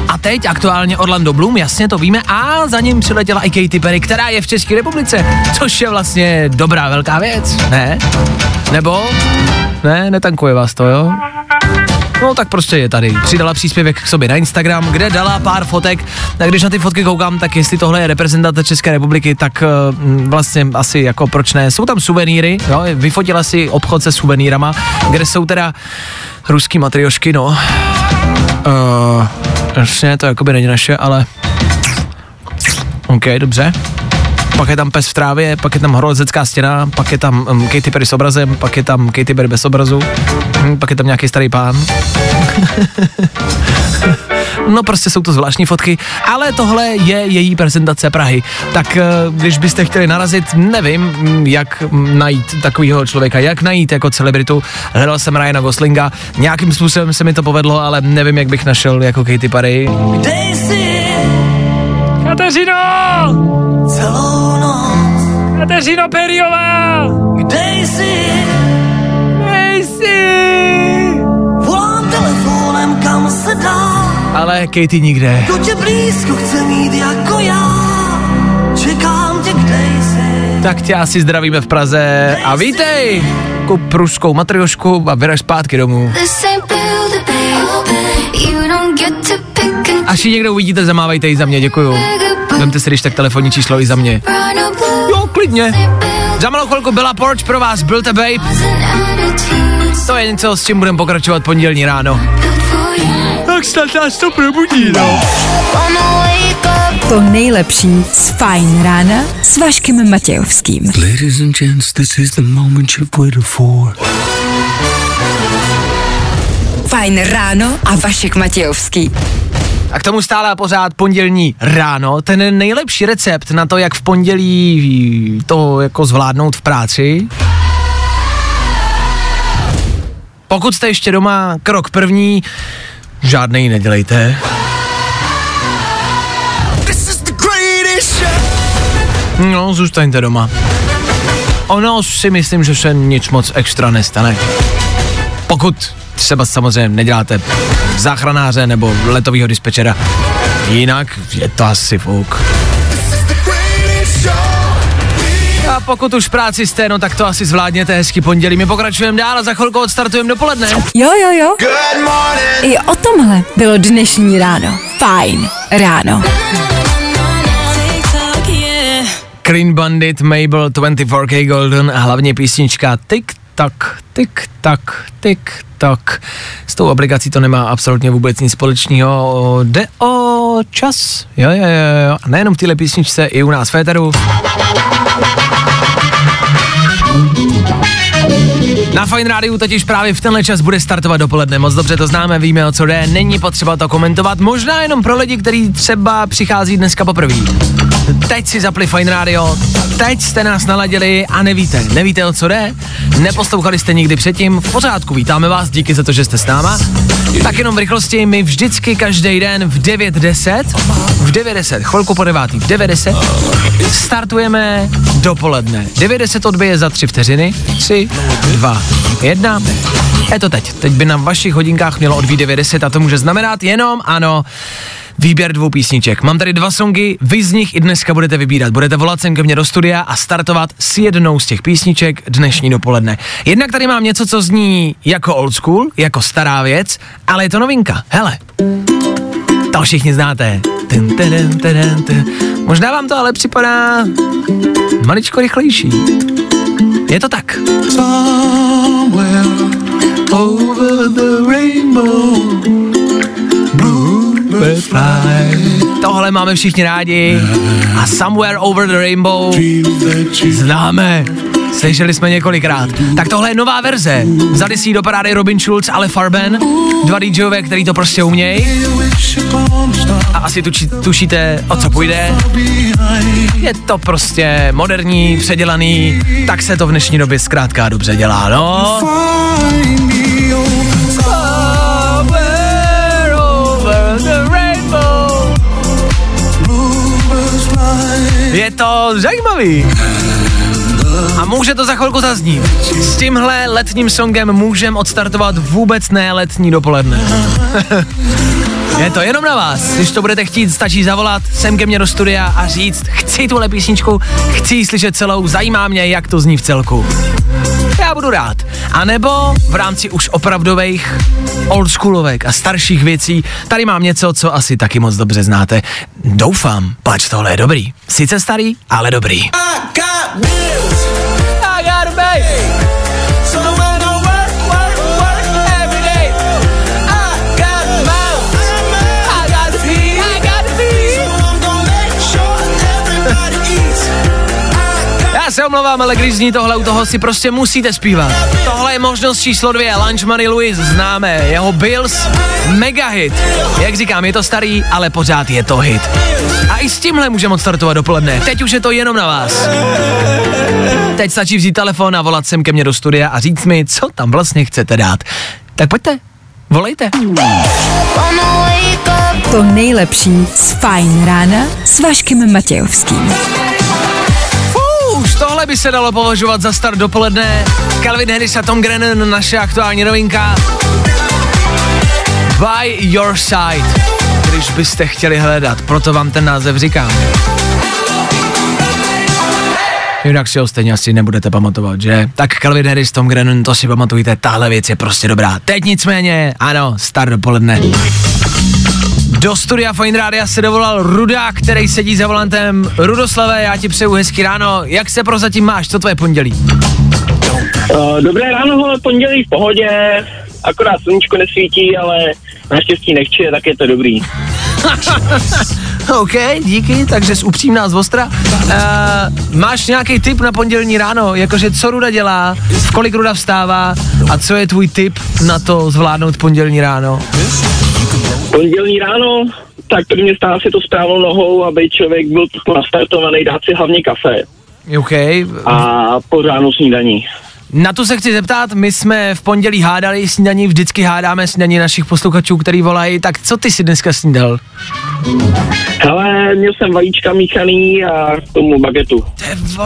A teď aktuálně Orlando Bloom, jasně to víme, a za ním přiletěla i Katy Perry, která je v České republice, což je vlastně dobrá velká věc, ne? Nebo? Ne, netankuje vás to, jo? No tak prostě je tady. Přidala příspěvek k sobě na Instagram, kde dala pár fotek. A když na ty fotky koukám, tak jestli tohle je reprezentace České republiky, tak uh, vlastně asi jako proč ne. Jsou tam suvenýry, jo, vyfotila si obchod se suvenýrama, kde jsou teda ruský matriošky, no. Uh, jasně, to jakoby není naše, ale... OK, dobře. Pak je tam pes v trávě, pak je tam horolezecká stěna, pak je tam um, Katy Perry s obrazem, pak je tam Katy Perry bez obrazu, hm, pak je tam nějaký starý pán. No prostě jsou to zvláštní fotky, ale tohle je její prezentace Prahy. Tak eh, když byste chtěli narazit, nevím, jak najít takového člověka, jak najít jako celebritu. Hledal jsem Ryana Goslinga, nějakým způsobem se mi to povedlo, ale nevím, jak bych našel jako Katy Perry. Kateřino! Kateřino Periová! kde jsi? Nejsi! Volám telefonem, kam se dá. Ale Katy nikde. Kdo tě blízko chce mít jako já? Čekám tě, kde jsi? Tak tě asi zdravíme v Praze a vítej! Kup ruskou matriošku a vyraž zpátky domů. Až ji někdo uvidíte, zamávejte ji za mě, děkuju. Vemte si když tak telefonní číslo i za mě. Klidně. Za malou chvilku byla Porch pro vás, byl to Babe. To je něco, s čím budeme pokračovat pondělní ráno. Tak snad nás to probudí, no. To nejlepší z Fajn rána s Vaškem Matějovským. Ladies and gents, this is the moment you've waited for. Fajn ráno a Vašek Matějovský. A k tomu stále a pořád pondělní ráno, ten nejlepší recept na to, jak v pondělí to jako zvládnout v práci. Pokud jste ještě doma, krok první, žádnej nedělejte. No, zůstaňte doma. Ono si myslím, že se nic moc extra nestane. Pokud třeba samozřejmě neděláte záchranáře nebo letového dispečera. Jinak je to asi fuk. A pokud už práci jste, no tak to asi zvládněte hezky pondělí. My pokračujeme dál a za chvilku odstartujeme dopoledne. Jo, jo, jo. I o tomhle bylo dnešní ráno. Fajn ráno. Clean Bandit, Mabel, 24K Golden a hlavně písnička Tik tak, tik tak, tik tak. S tou aplikací to nemá absolutně vůbec nic společného. Jde o čas. Jo, jo, jo. A nejenom v téhle písničce, i u nás v Féteru. Na Fine Rádiu totiž právě v tenhle čas bude startovat dopoledne. Moc dobře to známe, víme o co jde, není potřeba to komentovat. Možná jenom pro lidi, kteří třeba přichází dneska poprvé. Teď si zapli Fine Radio, teď jste nás naladili a nevíte, nevíte o co jde, neposlouchali jste nikdy předtím, v pořádku, vítáme vás, díky za to, že jste s náma. Tak jenom v rychlosti, my vždycky každý den v 9.10, v 9.10, chvilku po 9. v 9.10, startujeme dopoledne. 9.10 odbije za 3 vteřiny, 3, 2, 1. Je to teď. Teď by na vašich hodinkách mělo odbít 90 a to může znamenat jenom, ano, výběr dvou písniček. Mám tady dva songy, vy z nich i dneska budete vybírat. Budete volat sem ke mně do studia a startovat s jednou z těch písniček dnešní dopoledne. Jednak tady mám něco, co zní jako old school, jako stará věc, ale je to novinka. Hele, to všichni znáte. Tun, tadam, tadam, tadam. Možná vám to ale připadá maličko rychlejší. Je to tak. over the rainbow, bluebird fly. Tohle máme všichni rádi a Somewhere Over the Rainbow známe Slyšeli jsme několikrát. Tak tohle je nová verze. Vzali si do parády Robin Schulz, ale Farben. Dva DJové, který to prostě umějí. A asi tuči, tušíte, o co půjde. Je to prostě moderní, předělaný, tak se to v dnešní době zkrátka dobře dělá, no. Je to zajímavý. A může to za chvilku zaznít. S tímhle letním songem můžem odstartovat vůbec ne letní dopoledne. Je to jenom na vás. Když to budete chtít, stačí zavolat sem ke mně do studia a říct, chci tuhle písničku, chci ji slyšet celou, zajímá mě, jak to zní v celku. Já budu rád. A nebo v rámci už opravdových oldschoolovek a starších věcí, tady mám něco, co asi taky moc dobře znáte. Doufám, pač tohle je dobrý. Sice starý, ale dobrý. I got a se omlouvám, ale když zní tohle u toho si prostě musíte zpívat. Tohle je možnost číslo dvě, Lunch Money Louis, známe, jeho Bills, mega hit. Jak říkám, je to starý, ale pořád je to hit. A i s tímhle můžeme odstartovat dopoledne. Teď už je to jenom na vás. Teď stačí vzít telefon a volat sem ke mně do studia a říct mi, co tam vlastně chcete dát. Tak pojďte, volejte. To nejlepší z Fajn rána s Vaškem Matějovským. Už tohle by se dalo považovat za start dopoledne. Calvin Harris a Tom Grennan, naše aktuální novinka. By your side, když byste chtěli hledat, proto vám ten název říkám. Jinak si ho stejně asi nebudete pamatovat, že? Tak Calvin Harris, Tom Grennan, to si pamatujte, tahle věc je prostě dobrá. Teď nicméně, ano, start dopoledne. Do studia Fine Rádia se dovolal Ruda, který sedí za volantem. Rudoslave, já ti přeju hezký ráno. Jak se prozatím máš? Co tvoje pondělí? Uh, dobré ráno, hele, pondělí v pohodě, akorát sluníčko nesvítí, ale naštěstí nechče, tak je to dobrý. OK, díky, takže jsi upřímná z Ostra. Uh, máš nějaký tip na pondělní ráno? Jakože co Ruda dělá, v kolik Ruda vstává a co je tvůj tip na to zvládnout pondělní ráno? Pondělní ráno, tak prvně stát si to správnou nohou, aby člověk byl nastartovaný, dát si hlavně kafe. OK. A pořádnou snídaní. Na to se chci zeptat, my jsme v pondělí hádali snídaní, vždycky hádáme snídaní našich posluchačů, který volají, tak co ty si dneska snídal? Hele, měl jsem vajíčka míchaný a k tomu bagetu. Tevo,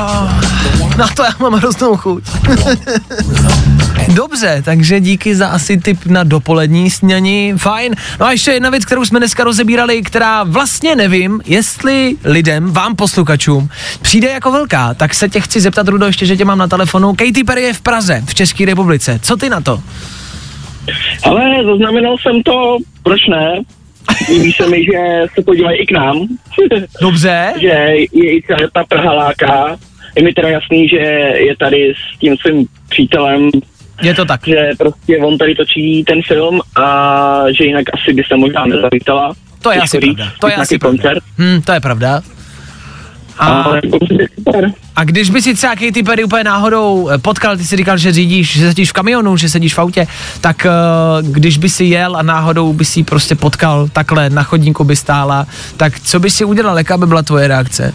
na to já mám hroznou chuť. Dobře, takže díky za asi tip na dopolední snídaní, fajn. No a ještě jedna věc, kterou jsme dneska rozebírali, která vlastně nevím, jestli lidem, vám posluchačům, přijde jako velká, tak se tě chci zeptat, Rudo, ještě, že tě mám na telefonu. Katy Perry je v Praze, v České republice. Co ty na to? Ale zaznamenal jsem to, proč ne? Líbí se mi, že se podívají i k nám. Dobře. že je i celá ta Praha láká. Je mi teda jasný, že je tady s tím svým přítelem je to tak. Že prostě on tady točí ten film a že jinak asi by se možná nezavítala. To je asi říct, pravda. To je asi koncert. pravda. Hmm, to je pravda. A, a když by si třeba Katy Perry úplně náhodou eh, potkal, ty si říkal, že řídíš, že sedíš v kamionu, že sedíš v autě, tak uh, když by si jel a náhodou by si prostě potkal takhle, na chodníku by stála, tak co by si udělal, jaká by byla tvoje reakce?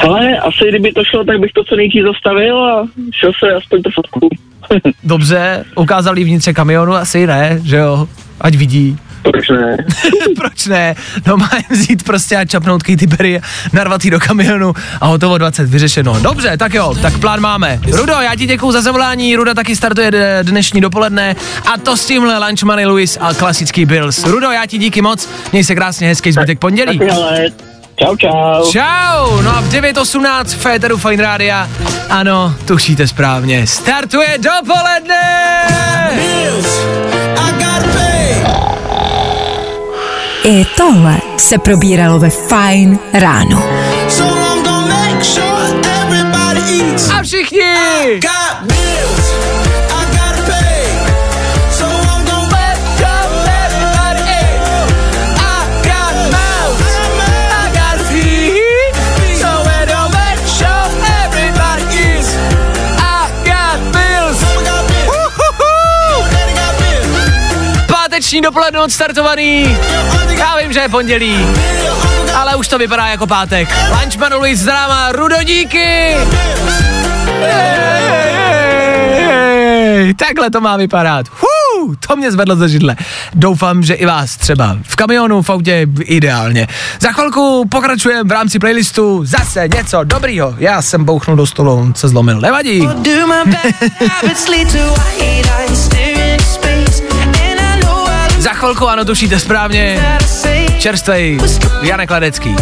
Hele, asi kdyby to šlo, tak bych to co nejdřív zastavil a šel se aspoň to fotku. Dobře, ukázal jí vnitře kamionu, asi ne, že jo, ať vidí. Proč ne? Proč ne? No má vzít prostě a čapnout Katy Perry, narvat do kamionu a hotovo 20, vyřešeno. Dobře, tak jo, tak plán máme. Rudo, já ti děkuju za zavolání, Ruda taky startuje dnešní dopoledne a to s tímhle Lunch Money Louis a klasický Bills. Rudo, já ti díky moc, měj se krásně, hezký zbytek pondělí. Tak, Čau, čau. Čau, no a v 9.18 Féteru Fine Rádia, ano, tušíte správně, startuje dopoledne! I tohle se probíralo ve Fine ráno. A všichni! Dnešní dopoledne odstartovaný. Já vím, že je pondělí, ale už to vypadá jako pátek. Lunchman Luis z dráma Rudodíky. Takhle to má vypadat. Huu, to mě zvedlo ze židle. Doufám, že i vás třeba v kamionu, v autě ideálně. Za chvilku pokračujeme v rámci playlistu zase něco dobrýho. Já jsem bouchnul do stolu, on se zlomil. Nevadí. Chvilku, ano, tušíte správně, čerstvej Janek Ladecký.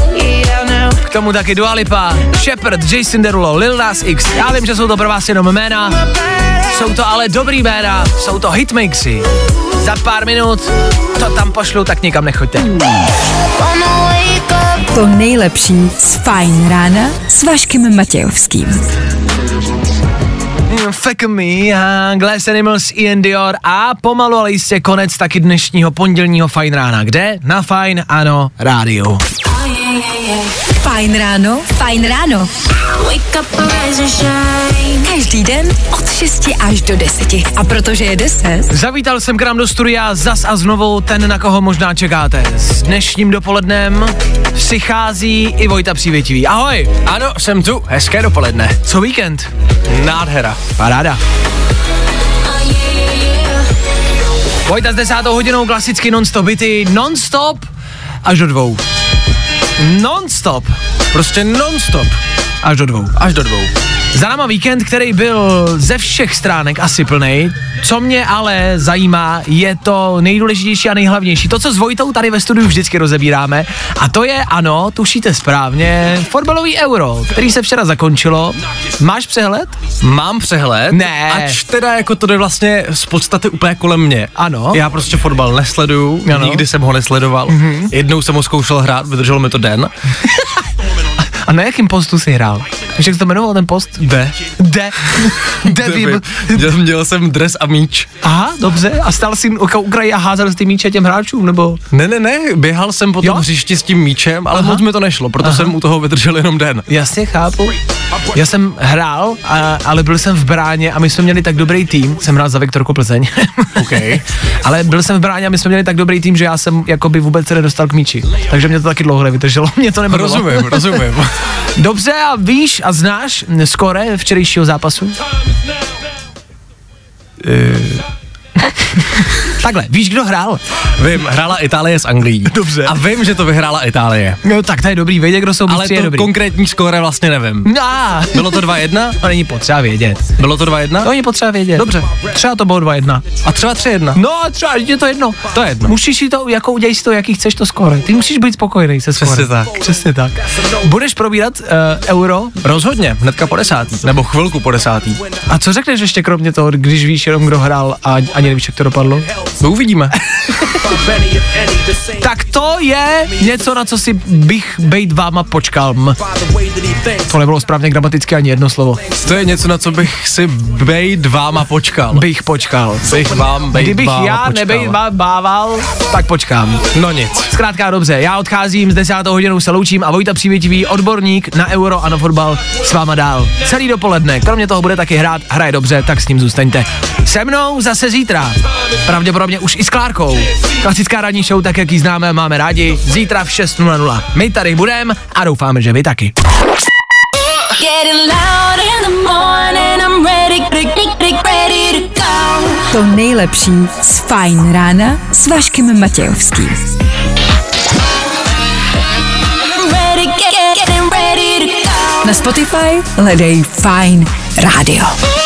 K tomu taky Dua Lipa, Shepard, Jason Derulo, Lil Nas X. Já vím, že jsou to pro vás jenom jména, jsou to ale dobrý jména, jsou to hitmixy. Za pár minut to tam pošlu, tak nikam nechoďte. To nejlepší z Fajn rána s Vaškem Matějovským. Fuck me, Glass Animals, Ian Dior a pomalu ale jistě konec taky dnešního pondělního Fajn rána. Kde? Na Fajn, ano, rádiu. Fajn ráno, fajn ráno. Každý den od 6 až do 10. A protože je 10, Zavítal jsem k nám do studia zas a znovu ten, na koho možná čekáte. S dnešním dopolednem přichází i Vojta Přívětivý. Ahoj! Ano, jsem tu, hezké dopoledne. Co víkend? Nádhera. Paráda. Vojta s desátou hodinou klasicky non-stop byty, non-stop až do dvou. Non-stop. Prostě non-stop. Až do dvou. Až do dvou. Za náma víkend, který byl ze všech stránek asi plný. Co mě ale zajímá, je to nejdůležitější a nejhlavnější. To, co s Vojtou tady ve studiu vždycky rozebíráme. A to je, ano, tušíte správně, fotbalový euro, který se včera zakončilo. Máš přehled? Mám přehled. Ne. Ač teda jako to jde vlastně z podstaty úplně kolem mě. Ano. Já prostě fotbal nesleduju, Ano. nikdy jsem ho nesledoval. Mhm. Jednou jsem ho zkoušel hrát, vydrželo mi to den. A na jakým postu jsi hrál? Víš, jak se to jmenoval ten post? D. D. Devim. Měl, měl jsem dres a míč. Aha, dobře. A stál jsi u kraje a házel ty míče těm hráčům, nebo? Ne, ne, ne, běhal jsem po tom Jo? hřišti s tím míčem, ale Aha. moc mi to nešlo, proto Aha. jsem u toho vydržel jenom den. Jasně, chápu. Já jsem hrál, a, ale byl jsem v bráně a my jsme měli tak dobrý tým, jsem hrál za Viktorku Plzeň, Okay. ale byl jsem v bráně a my jsme měli tak dobrý tým, že já jsem jakoby vůbec se nedostal k míči. Takže mě to taky dlouho nevydrželo, mě to nebavilo. Rozumím, rozumím. Dobře a víš a znáš skore včerejšího zápasu? Takhle, víš, kdo hrál? Vím, hrála Itálie s Anglií. Dobře. A vím, že to vyhrála Itálie. No tak to je dobrý, vědět, kdo jsou Ale mistři, je to dobrý. konkrétní skóre vlastně nevím. No, Bylo to 2-1? to není potřeba vědět. Bylo to 2-1? To není potřeba vědět. Dobře. Třeba to bylo 2-1. A třeba 3-1? No, třeba je to jedno. To je jedno. Musíš si to, jako udělej si to, jaký chceš to skóre. Ty musíš být spokojený se skórem. Přesně tak. Přesně tak. Budeš probírat uh, euro. Rozhodně, hnedka po desátý, nebo chvilku po desátý. A co řekneš ještě kromě toho, když víš jenom, kdo hrál a ani nevíš, jak to dopadlo? No uvidíme. Tak to je něco, na co si bych bejt váma počkal. M. To nebylo správně gramaticky ani jedno slovo. To je něco, na co bych si bejt váma počkal. Bych počkal. Bych vám bejt Kdybych váma já počkal. nebejt vám bával, tak počkám. No nic. Zkrátka dobře, já odcházím, s desátou hodinou se loučím a Vojta Přívětivý, odborník na euro a na fotbal s váma dál. Celý dopoledne, kromě toho bude taky hrát, hraje dobře, tak s ním zůstaňte. Se mnou zase zítra, pravděpodobně už i s Klárkou. Klasická ranní show, tak jak ji známe, máme rádi, zítra v 6.00. My tady budeme a doufáme, že vy taky. To nejlepší z Fajn rána s Vaškem Matějovským. Na Spotify hledej Fajn rádio.